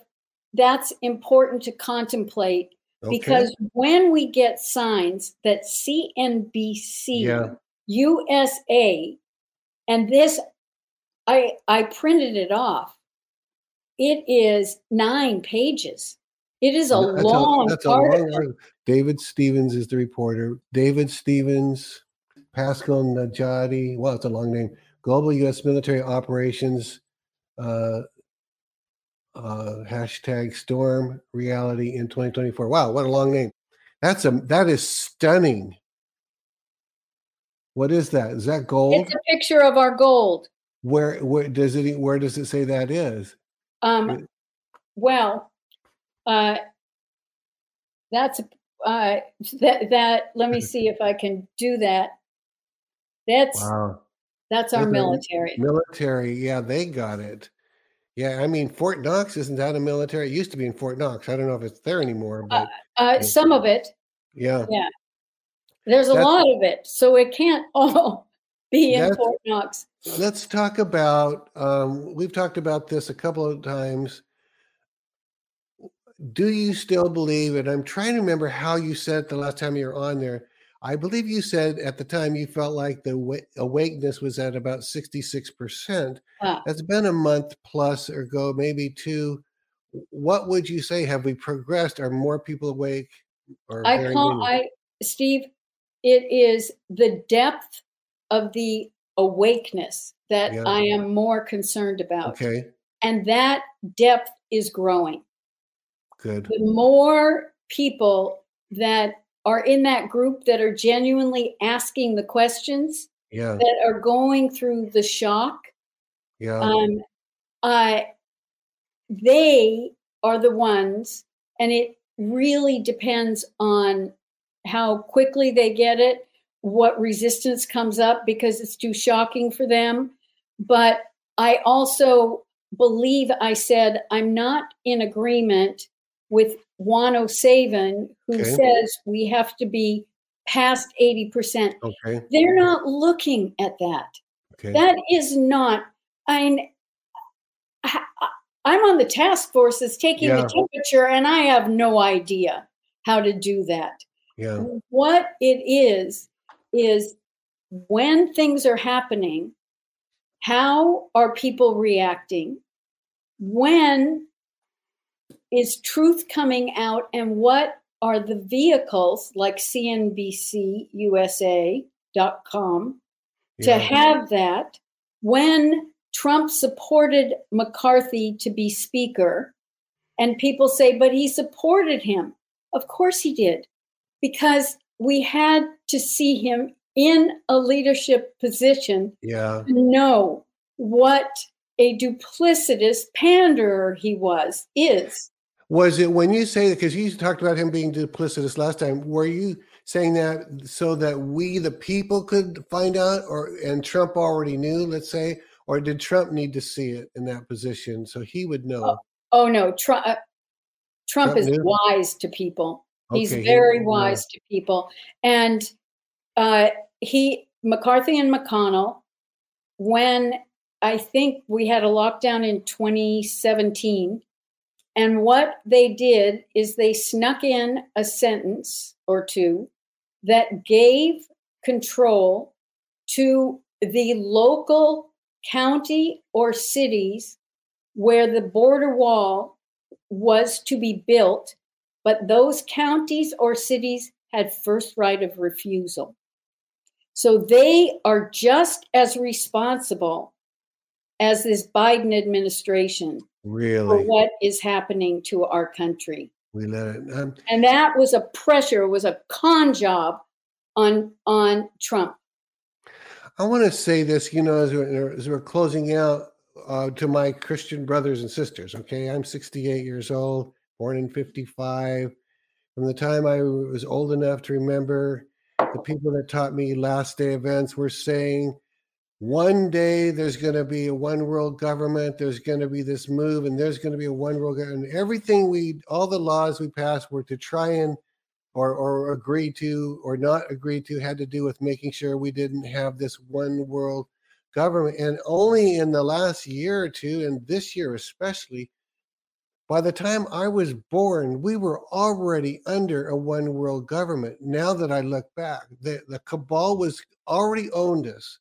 that's important to contemplate Okay. because when we get signs that CNBC Yeah. USA and this I I printed it off. It is 9 pages. It is a That's long that's article. long article. David Stevens is the reporter. David Stevens, Pascal Najadi. Well, it's a long name. Global U.S. military operations. Uh, uh, hashtag storm reality in 2024. Wow, what a long name. That's a that is stunning. What is that? Is that gold? It's a picture of our gold. Where where does it where does it say that is? Um, well, uh, that's uh, that. That let me see if I can do that. That's Wow. That's our military. Military, yeah, they got it. Yeah, I mean Fort Knox isn't that a military? It used to be in Fort Knox. I don't know if it's there anymore, but Uh, some of it. yeah. Yeah. There's a That's- lot of it, so it can't [LAUGHS] all be in Fort Knox. Let's talk about. Um, we've talked about this a couple of times. Do you still believe? And I'm trying to remember how you said it the last time you were on there. I believe you said at the time you felt like the wa- awakeness was at about 66%. Ah. It's been a month plus or go, maybe two. What would you say? Have we progressed? Are more people awake? Or I call? I Steve. It is the depth of the awakeness that Yeah. I am more concerned about, Okay, and that depth is growing. good. the more people that are in that group that are genuinely asking the questions Yeah, that are going through the shock yeah, um uh they are the ones and it really depends on how quickly they get it what resistance comes up because it's too shocking for them. But i also believe i said i'm not in agreement with Juan O'Savin, who Okay. says we have to be past 80%. okay, They're not looking at that. okay. That is not, I, I'm on the task force that's taking Yeah. the temperature, and I have no idea how to do that. yeah, What it is, is when things are happening, how are people reacting? When is truth coming out, and what are the vehicles like CNBCUSA.com to yeah. have that when Trump supported McCarthy to be speaker, and people say, but he supported him. Of course he did, because we had to see him in a leadership position yeah. to know what a duplicitous panderer he was, is. Was it when you say that? Because you talked about him being duplicitous last time. Were you saying that so that we, the people, could find out, or and Trump already knew? Let's say, or did Trump need to see it in that position so he would know? Oh no, Trump, uh, Trump Trump is knew. wise to people. He's Okay, he- very yeah. wise to people, and uh, he McCarthy and McConnell. When I think we had a lockdown in 2017, and what they did is they snuck in a sentence or two that gave control to the local county or cities where the border wall was to be built, but those counties or cities had first right of refusal. So they are just as responsible as this Biden administration for Really, what is happening to our country. we let it. Um, And that was a pressure, was a con job on on Trump. I want to say this, you know, as we're, as we're closing out uh, to my Christian brothers and sisters. Okay, I'm 68 years old, born in 55. From the time I was old enough to remember, the people that taught me last day events were saying one day there's going to be a one world government there's going to be this move and there's going to be a one world government everything we all the laws we passed were to try and or or agree to or not agree to had to do with making sure we didn't have this one world government and only in the last year or two and this year especially by the time I was born, we were already under a one world government. Now that I look back, the, the cabal was already owned us,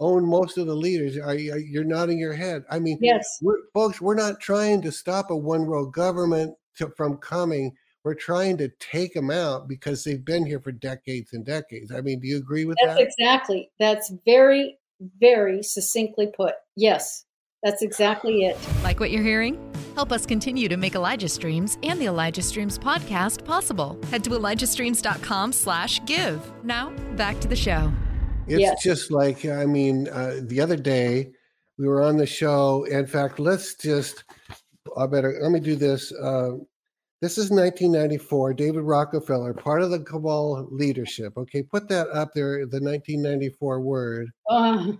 owned most of the leaders. Are, are you're nodding your head? I mean, yes, we're, folks, we're not trying to stop a one world government to, from coming. We're trying to take them out because they've been here for decades and decades. I mean, do you agree with That's that? exactly. That's very, very succinctly put. Yes, that's exactly it. Like what you're hearing? Help us continue to make Elijah Streams and the Elijah Streams podcast possible. Head to ElijahStreams.com slash give. Now, back to the show. It's Yes. just like, I mean, uh, the other day we were on the show. In fact, let's just, I better, let me do this. Uh, this is 1994. David Rockefeller, part of the cabal leadership. Okay, put that up there, the 1994 word. Uh,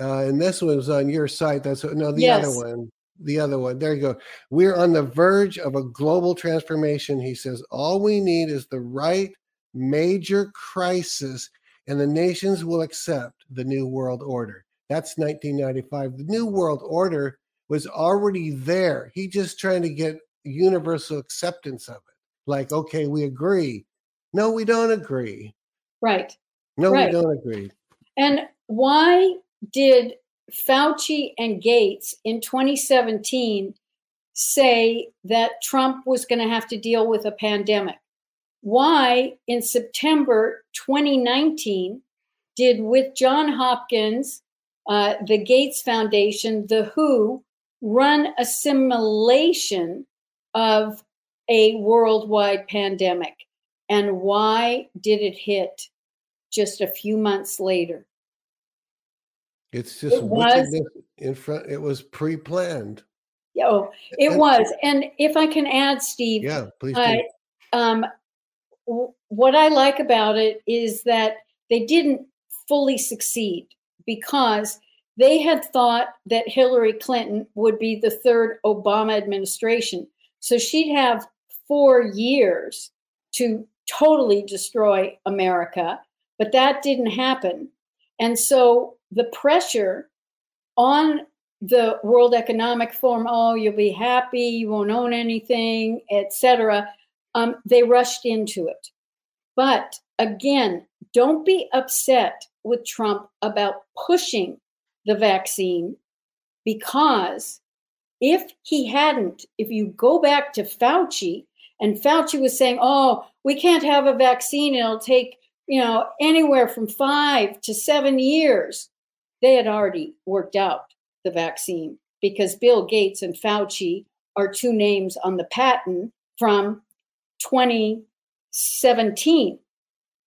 Uh, and this was on your site. That's no, the Yes. other one. The other one. There you go. We're on the verge of a global transformation. He says all we need is the right major crisis, and the nations will accept the new world order. That's 1995. The new world order was already there. He just trying to get universal acceptance of it. Like, okay, we agree. No, we don't agree. right. No, Right. we don't agree. And why did Fauci and Gates in 2017 say that Trump was going to have to deal with a pandemic? Why in September 2019 did with John Hopkins, uh, the Gates Foundation, the WHO, run a simulation of a worldwide pandemic? And why did it hit just a few months later? It's just It was- in front. It was pre-planned. Oh, it And- was. And if I can add, Steve, Yeah, please do. Um, what I like about it is that they didn't fully succeed because they had thought that Hillary Clinton would be the third Obama administration. So she'd have four years to totally destroy America, but that didn't happen. And so the pressure on the World Economic Forum, oh, you'll be happy, you won't own anything, etc. Um, they rushed into it. But again, don't be upset with Trump about pushing the vaccine because if he hadn't, if you go back to Fauci, and Fauci was saying, oh, we can't have a vaccine, it'll take, you know, anywhere from five to seven years. They had already worked out the vaccine because Bill Gates and Fauci are two names on the patent from 2017.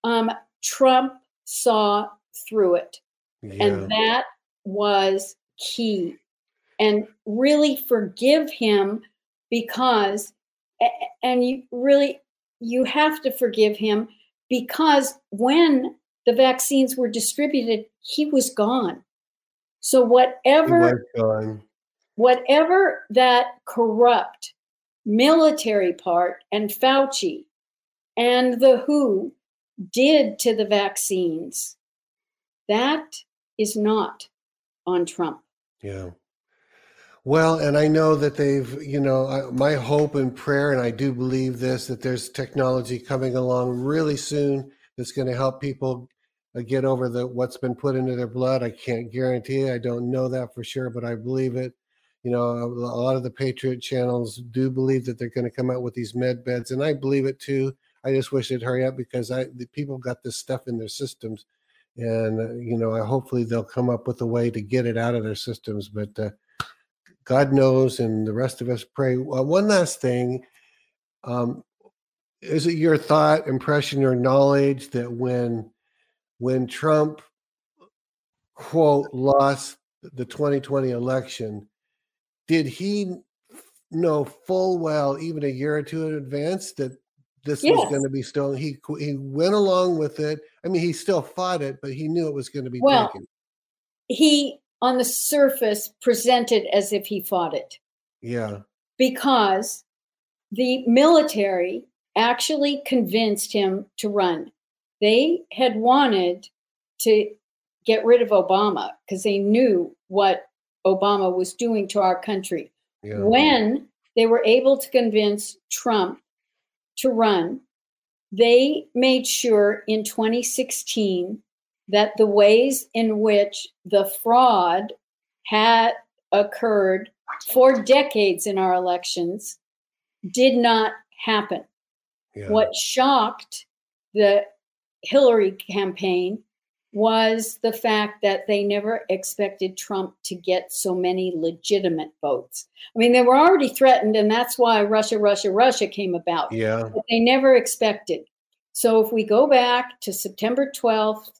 Um, Trump saw through it. Yeah. And that was key. And really forgive him because, and you really, you have to forgive him because when the vaccines were distributed, he was gone. So whatever whatever that corrupt military part and Fauci and the WHO did to the vaccines, that is not on Trump. Yeah. Well, and I know that they've, you know, my hope and prayer, and I do believe this, that there's technology coming along really soon that's going to help people uh, get over the what's been put into their blood. I can't guarantee it. I don't know that for sure, but I believe it. You know, a lot of the Patriot channels do believe that they're going to come out with these med beds, and I believe it too. I just wish they'd hurry up because I the people got this stuff in their systems, and uh, you know, I hopefully they'll come up with a way to get it out of their systems. But uh, God knows, and the rest of us pray. Uh, one last thing. Um, is it your thought, impression, or knowledge that when when Trump quote lost the 2020 election, did he know full well, even a year or two in advance, that this Yes. was going to be stolen. He he went along with it. I mean, he still fought it, but he knew it was going to be Well, taken. He, on the surface, presented as if he fought it Yeah, because the military actually convinced him to run. They had wanted to get rid of Obama because they knew what Obama was doing to our country. yeah. when they were able to convince Trump to run, they made sure in 2016 that the ways in which the fraud had occurred for decades in our elections did not happen. yeah. What shocked the Hillary campaign was the fact that they never expected Trump to get so many legitimate votes. I mean, they were already threatened, and that's why Russia, Russia, Russia came about. Yeah, But they never expected. So if we go back to September 12th,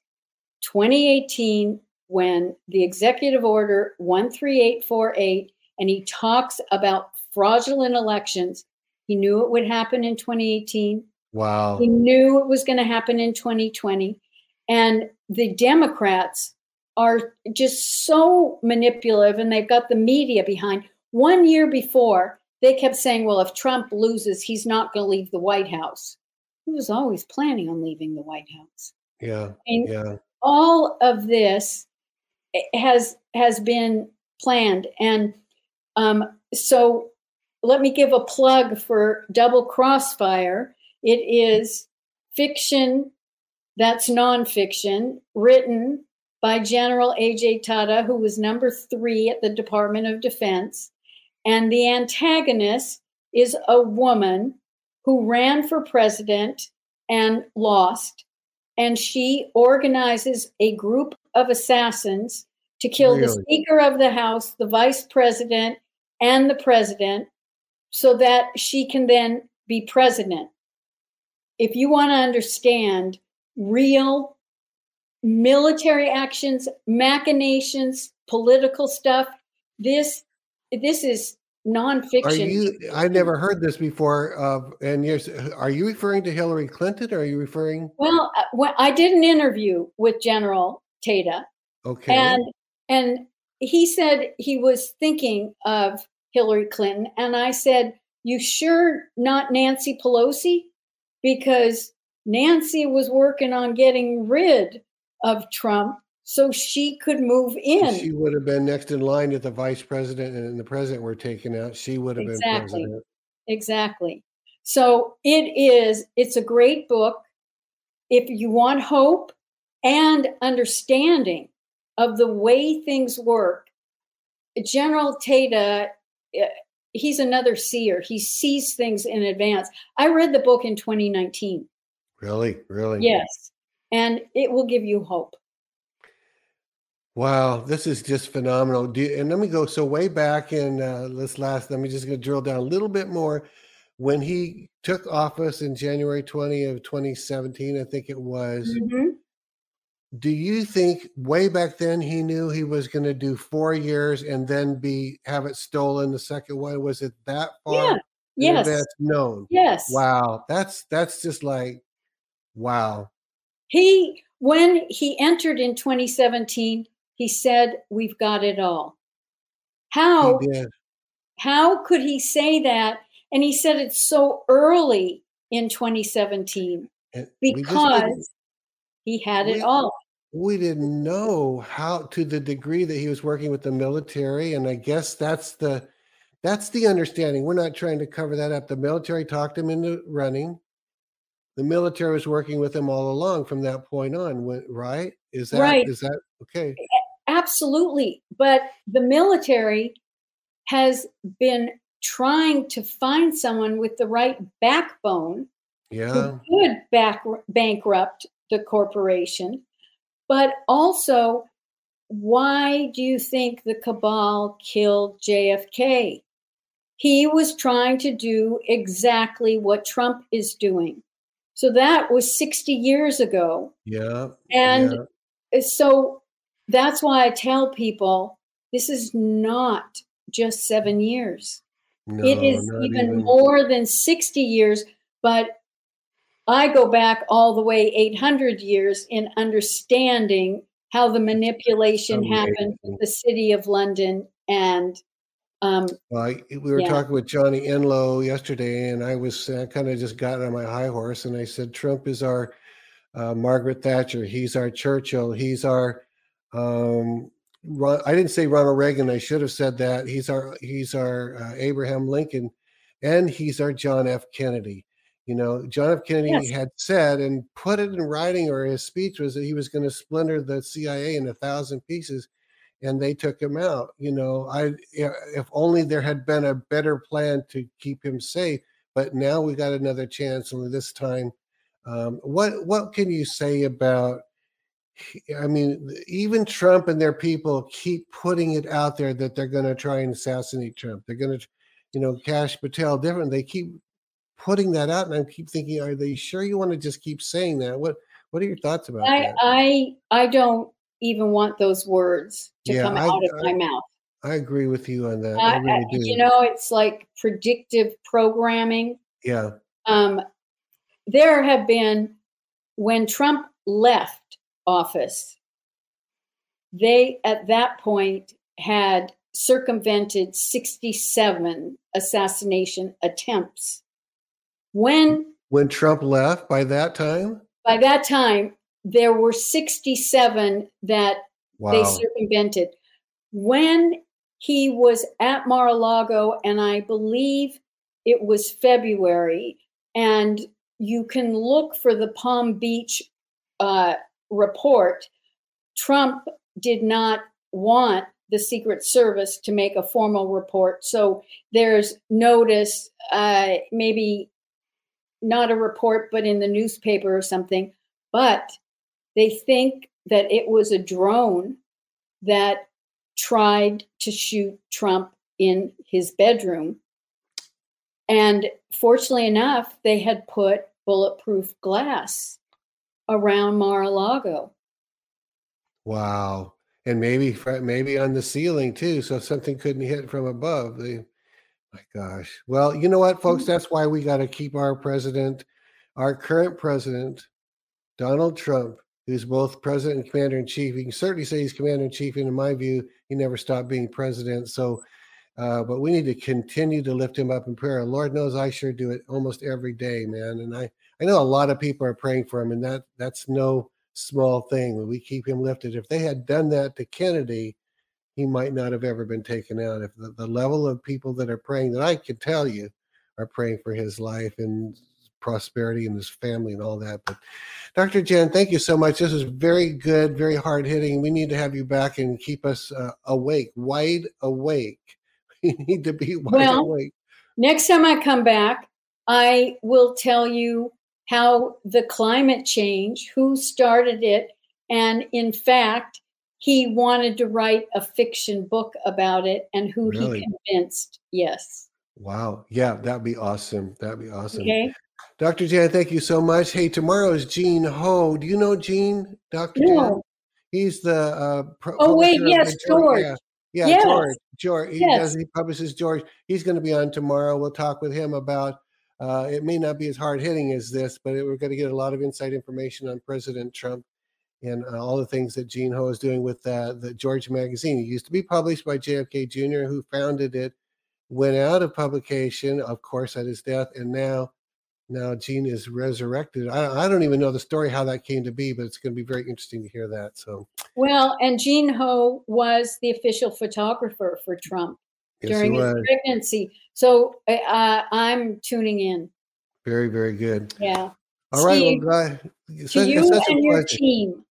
2018, when the executive order 13848 and he talks about fraudulent elections, he knew it would happen in 2018. wow. He knew it was going to happen in 2020. And the Democrats are just so manipulative and they've got the media behind. One year before, they kept saying, well, if Trump loses, he's not going to leave the White House. He was always planning on leaving the White House. Yeah, And yeah, all of this has has been planned and um, so let me give a plug for double crossfire it is fiction that's nonfiction written by general aj tata who was number three at the department of defense. And the antagonist is a woman who ran for president and lost. And she organizes a group of assassins to kill the Speaker of the House, the Vice President, and the President so that she can then be president. If you want to understand real military actions, machinations, political stuff, this this is nonfiction. Are you? I never heard this before. Of and you're, are you referring to Hillary Clinton? Or are you referring? Well, uh, when- I did an interview with General Tata, Okay. and and he said he was thinking of Hillary Clinton, and I said, "You sure not Nancy Pelosi?" Because Nancy was working on getting rid of Trump so she could move in. She would have been next in line if the vice president and the president were taken out. She would have Exactly. been president. Exactly. So it is, it's a great book. If you want hope and understanding of the way things work, General Tata, eh, he's another seer. He sees things in advance. I read the book in 2019. Really, really. Yes. And it will give you hope. Wow, this is just phenomenal. Do you, and let me go so way back in uh, this last. Let me just go drill down a little bit more. When he took office in January 20 of 2017, I think it was. Mhm. Do you think way back then he knew he was going to do four years and then be have it stolen the second one? Was it that far? Yeah. Yes. advance known. Yes. Wow, that's that's just like wow. He, when he entered in 2017, he said, We've got it all. How, how could he say that? And he said it so early in 2017 And we just because he had it we- all. we didn't know how to the degree that he was working with the military and i guess that's the that's the understanding we're not trying to cover that up the military talked him into running the military was working with him all along from that point on right is that is Right. is that okay Absolutely. But the military has been trying to find someone with the right backbone yeah who could back, bankrupt the corporation. But also, why do you think the cabal killed JFK? He was trying to do exactly what Trump is doing. So that was 60 years ago. yeah And yeah. Uh, so that's why I tell people this is not just seven years. no, it is not even, more than 60 years, but I go back all the way 800 years in understanding how the manipulation Amazing. happened in the city of London. And um, Well, I, we were Yeah. talking with Johnny Enlow yesterday, and I was uh, kind of just got on my high horse, and I said Trump is our uh, Margaret Thatcher, he's our Churchill, he's our. Um, Ron, I didn't say Ronald Reagan. I should have said that. He's our he's our uh, Abraham Lincoln, and he's our John F. Kennedy. You know, John F. Kennedy Yes. had said and put it in writing, or his speech was that he was going to splinter the CIA in a thousand pieces and they took him out. You know, I if only there had been a better plan to keep him safe. But now we got another chance, only this time. Um, what what can you say about? I mean, even Trump and their people keep putting it out there that they're going to try and assassinate Trump. They're going to, you know, Kash Patel different. They keep putting that out, and I keep thinking, are they sure you want to just keep saying that? What What are your thoughts about I, that? I, I don't even want those words to Yeah, come I- out of I- my mouth. I agree with you on that. I I, really do. you know, it's like predictive programming. yeah. Um, there have been, when Trump left office, they at that point had circumvented 67 assassination attempts. When When Trump left, by that time, by that time there were 67 that wow. they circumvented. When he was at Mar-a-Lago, and I believe it was February, and you can look for the Palm Beach uh, report. Trump did not want the Secret Service to make a formal report, so there's notice, uh, maybe not a report, but in the newspaper or something. But they think that it was a drone that tried to shoot Trump in his bedroom. And fortunately enough, they had put bulletproof glass around Mar a Lago. Wow. And maybe maybe on the ceiling too, so something couldn't hit from above. They, my gosh. Well, you know what, folks? Mm-hmm. That's why we got to keep our president, our current president, Donald Trump, who's both president and commander in chief. You can certainly say he's commander in chief, and in my view, he never stopped being president. So, uh, but we need to continue to lift him up in prayer. Lord knows I sure do it almost every day, man. And I, I know a lot of people are praying for him, and that that's no small thing. When we keep him lifted, if they had done that to Kennedy, he might not have ever been taken out. If the, the level of people that are praying that I can tell you are praying for his life and prosperity and his family and all that. But Dr. Jan, thank you so much. This is very good, very hard hitting. We need to have you back and keep us uh, awake, wide awake. [LAUGHS] We need to be wide Well, awake. Next time I come back, I will tell you how the climate change, who started it, and in fact, he wanted to write a fiction book about it and who Really? he convinced. Yes. Wow. Yeah, that'd be awesome. That'd be awesome. Okay. Dr. Jan, thank you so much. Hey, tomorrow is Gene Ho. Do you know Gene, Dr. Jan? No. He's the uh, pro- Oh, wait, yes, George. Yeah, yeah Yes. George. George. He Yes. does. He publishes George. He's going to be on tomorrow. We'll talk with him about. Uh, it may not be as hard hitting as this, but it, we're going to get a lot of inside information on President Trump and uh, all the things that Gene Ho is doing with uh, the George magazine. It used to be published by JFK Jr., who founded it, went out of publication, of course, at his death, and now now Gene is resurrected. I, I don't even know the story how that came to be, but it's going to be very interesting to hear that. So Well, and Gene Ho was the official photographer for Trump yes, during his pregnancy. So uh, I'm tuning in. very very good. Yeah. All right, Steve, well, God, To you and your team,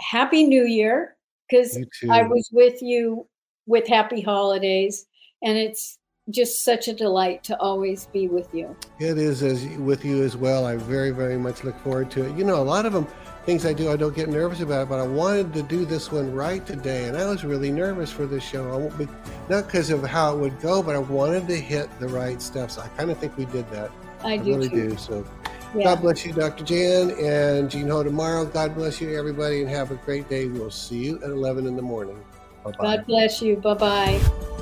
Happy New Year. Because I was with you with Happy Holidays, and it's just such a delight to always be with you. It is as with you as well. I very, very much look forward to it. You know, a lot of them things I do, I don't get nervous about, but I wanted to do this one right today, and I was really nervous for this show. I won't be, not because of how it would go, but I wanted to hit the right stuff. So I kind of think we did that. I, I, do really too. do. So Yeah. God bless you, Dr. Jan and Gene Ho tomorrow. God bless you, everybody, and have a great day. We'll see you at 11 in the morning. Bye bye. God bless you. Bye bye.